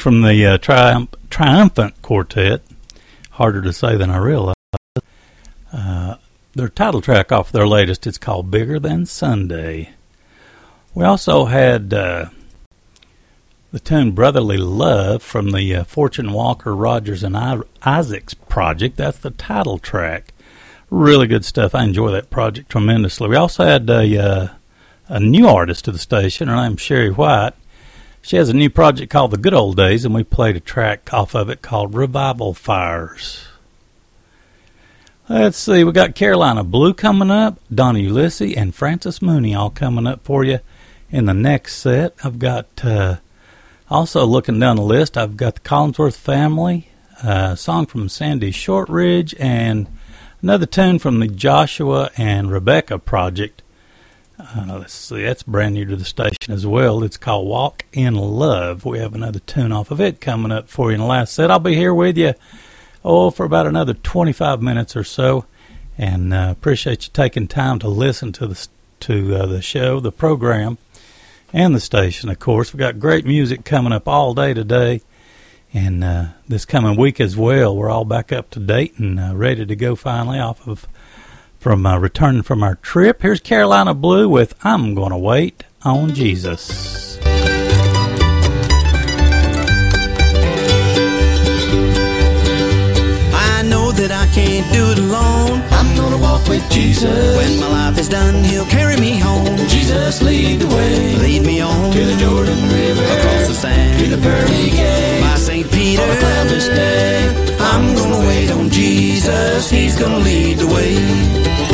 from the uh, trium- Triumphant Quartet, harder to say than I realized. Uh, their title track off their latest is called Bigger Than Sunday. We also had uh, the tune Brotherly Love from the uh, Fortune Walker, Rogers, and I- Isaacs project. That's the title track. Really good stuff. I enjoy that project tremendously. We also had a, uh, a new artist to the station. Her name's Sherry White. She has a new project called The Good Old Days, and we played a track off of it called Revival Fires. Let's see, we got Carolina Blue coming up, Donna Ulisse, and Frances Mooney all coming up for you in the next set. I've got uh, also looking down the list, I've got the Collinsworth Family, a song from Sandy Shortridge, and another tune from the Joshua and Rebecca Project. Uh, let's see, that's brand new to the station as well. It's called Walk in Love. We have another tune off of it coming up for you in the last set. I'll be here with you oh, for about another 25 minutes or so. And uh, appreciate you taking time to listen to the to uh, the show, the program, and the station. Of course, We've got great music coming up all day today, and uh, this coming week as well. We're all back up to date and uh, ready to go finally off of from uh, returning from our trip. Here's Carolina Blue with "I'm Gonna Wait on Jesus." I know that I can't do it alone. I'm gonna walk with Jesus. When my life is done, He'll carry me home. Jesus, lead the way. Lead me on to the Jordan River, across the sand, to the pearly gate, by St. Peter. On a cloudless day, I'm gonna wait on Jesus. He's gonna lead the way.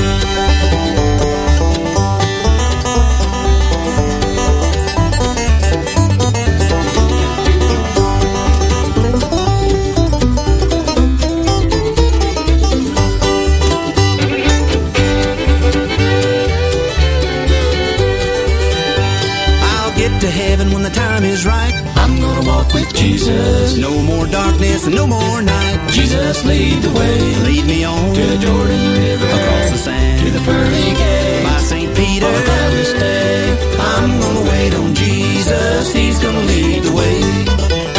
Walk with Jesus. No more darkness and no more night. Jesus, lead the way. Lead me on to the Jordan River, across the sand, to the pearly gate, by St. Peter. On a cloudless day, I'm gonna wait on Jesus. He's gonna lead the way.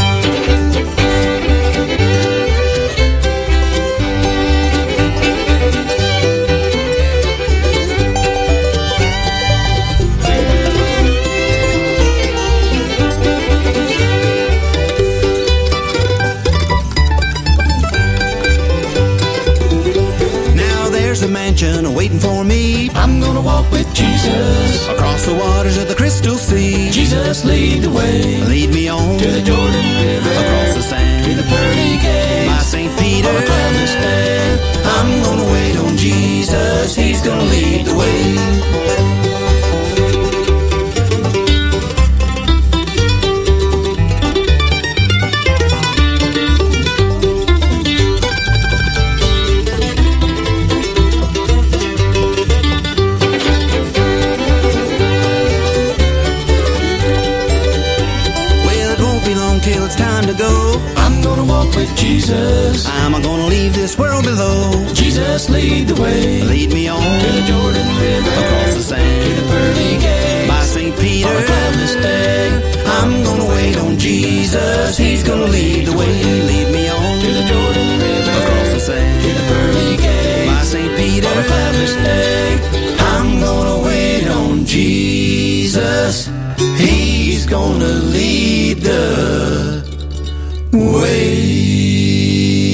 Mansion waiting for me. I'm gonna walk with Jesus across the waters of the crystal sea. Jesus, lead the way. Lead me on to the Jordan River, across the sand, to the pearly gate, by St. Peter. On a cloudless day, I'm gonna wait on Jesus. He's gonna lead the way. With Jesus. I'm gonna leave this world below. Jesus, lead the way. Lead me on to the Jordan River, across the sand, to the pearly gate, by St. Peter. On a cloudless day, I'm gonna wait on Jesus. He's gonna lead the way. Lead me on to the Jordan River, across the sand, to the pearly gate, by St. Peter. On a cloudless day, I'm gonna wait on Jesus. He's gonna lead the way.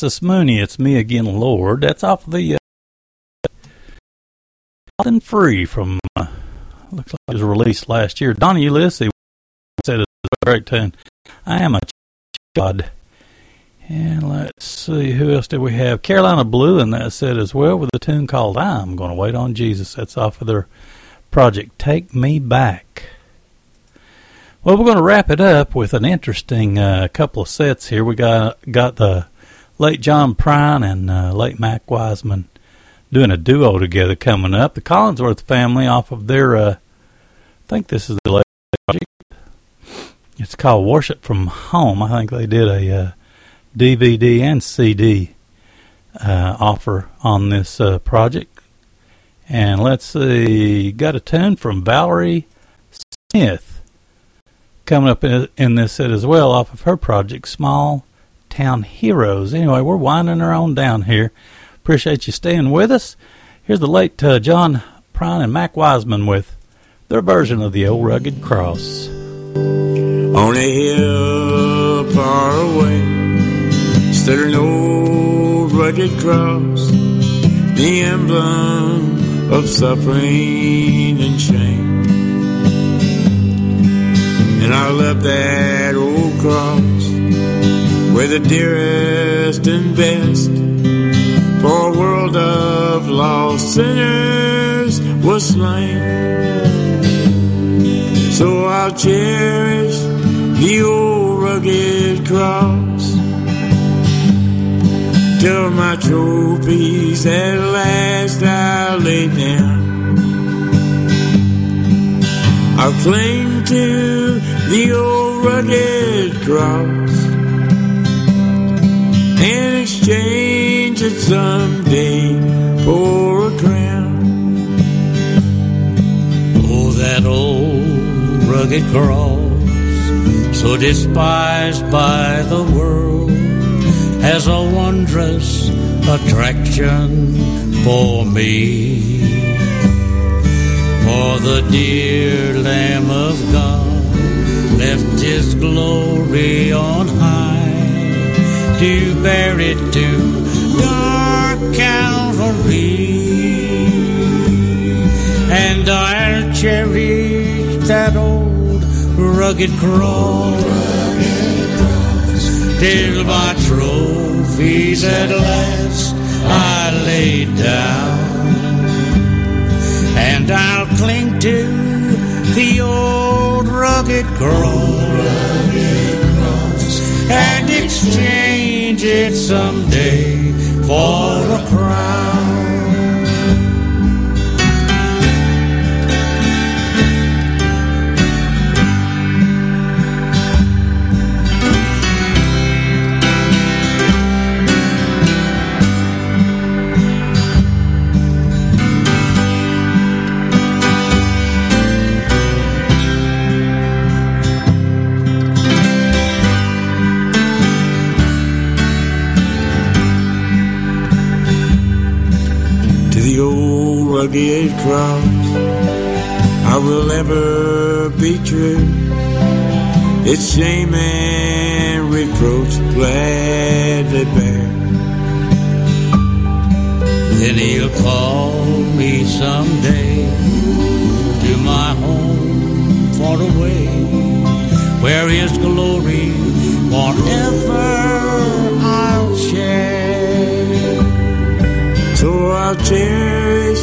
Frances Mooney, it's me again, Lord. That's off the uh, free from uh, looks like it was released last year. Donna Ulisse said it's a great tune. I am a god. And let's see who else did we have? Carolina Blue, and that said as well with a tune called "I'm to Wait on Jesus." That's off of their project "Take Me Back." Well, we're going to wrap it up with an interesting uh, couple of sets here. We got got the late John Prine and uh, late Mac Wiseman doing a duo together coming up. The Collinsworth family off of their, uh, I think this is the latest project. It's called Worship from Home. I think they did a uh, DVD and CD uh, offer on this uh, project. And let's see, got a tune from Valerie Smith coming up in this set as well off of her project, Small Town Heroes. Anyway, we're winding her on down here. Appreciate you staying with us. Here's the late uh, John Prine and Mac Wiseman with their version of the old rugged cross. On a hill far away stood an old rugged cross, the emblem of suffering and shame. And I love that old cross where the dearest and best for a world of lost sinners was slain. So I'll cherish the old rugged cross till my trophies at last I'll lay down. I'll cling to the old rugged cross and exchange it someday for a crown. Oh, that old rugged cross, so despised by the world, has a wondrous attraction for me. For the dear Lamb of God left his glory on high to bear it to dark Calvary. And I'll cherish that old rugged cross till my trophies at last I lay down. And I'll cling to the old rugged cross and exchange it someday for a crown. Cross. I will ever be true. Its shame and reproach gladly bear. Then he'll call me someday to my home far away, where his glory forever I'll share. So I'll cherish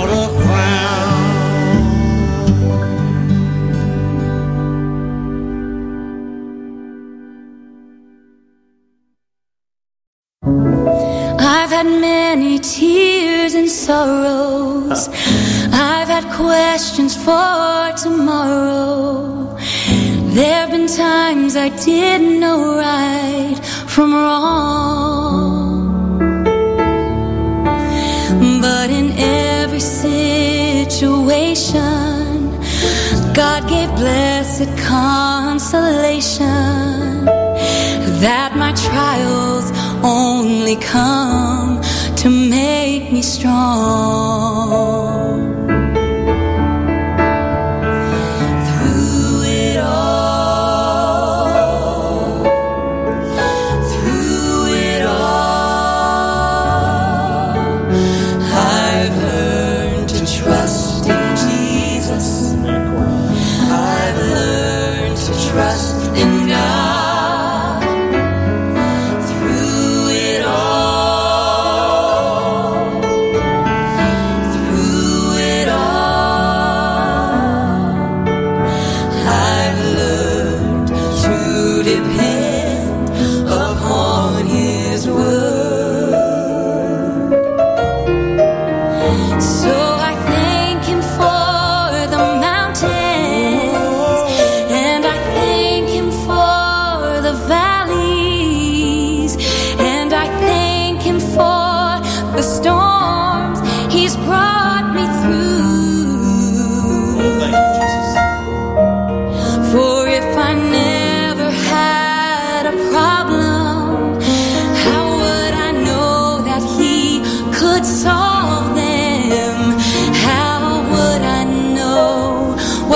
I didn't know right from wrong. But in every situation, God gave blessed consolation that my trials only come to make me strong.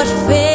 Know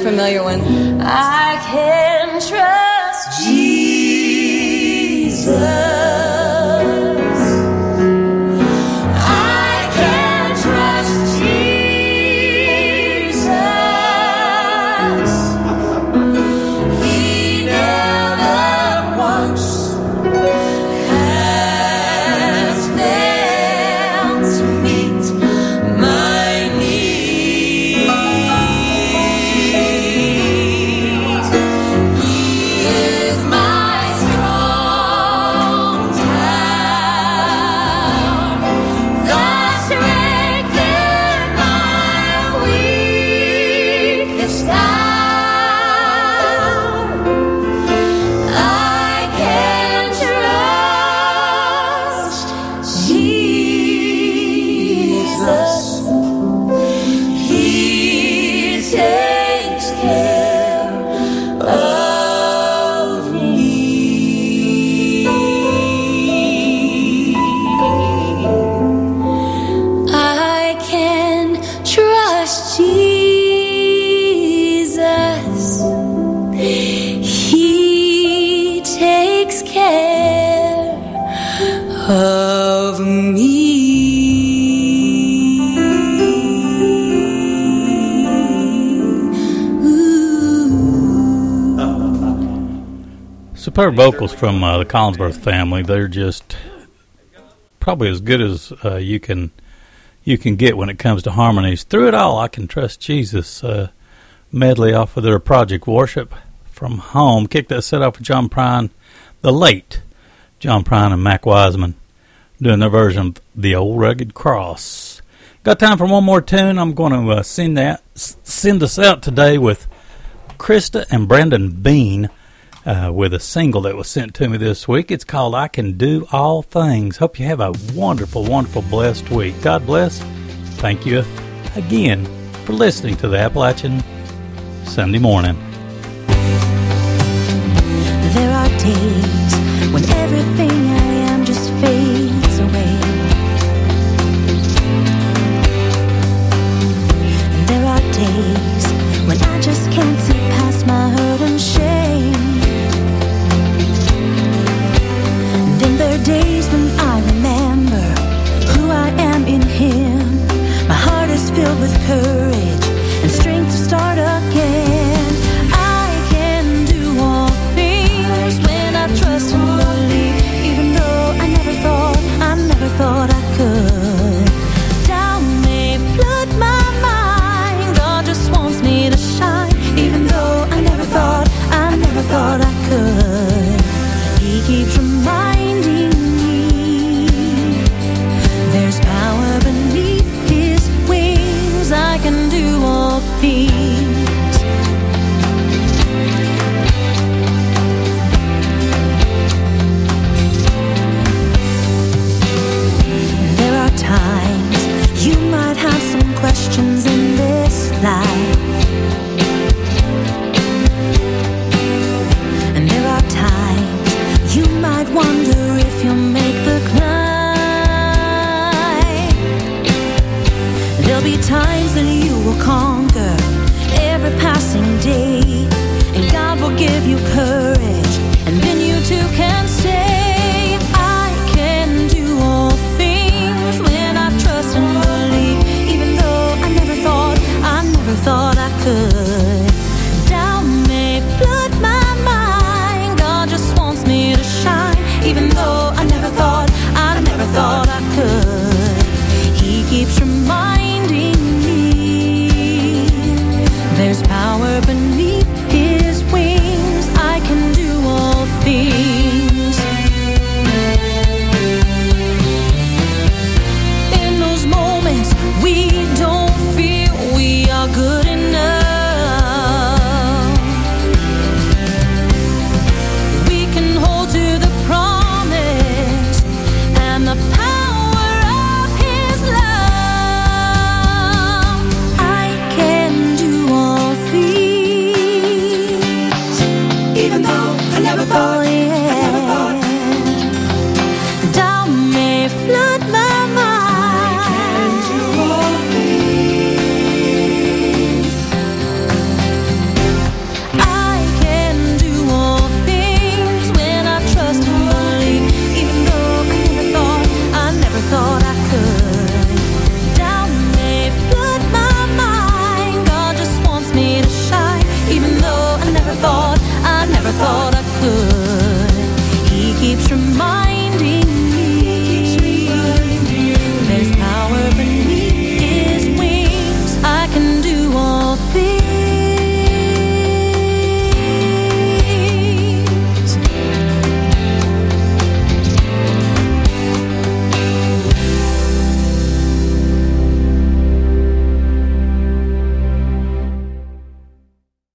familiar Superb vocals from uh, the Collinsworth family. They're just probably as good as uh, you can you can get when it comes to harmonies. Through it all, I can trust Jesus. Uh, medley off of their project worship from home. Kick that set off with John Prine, the late John Prine and Mac Wiseman doing their version of the old rugged cross. Got time for one more tune. I'm going to uh, send that send us out today with Krista and Brandon Bean uh, with a single that was sent to me this week. It's called I Can Do All Things. Hope you have a wonderful, wonderful, blessed week. God bless. Thank you again for listening to the Appalachian Sunday morning.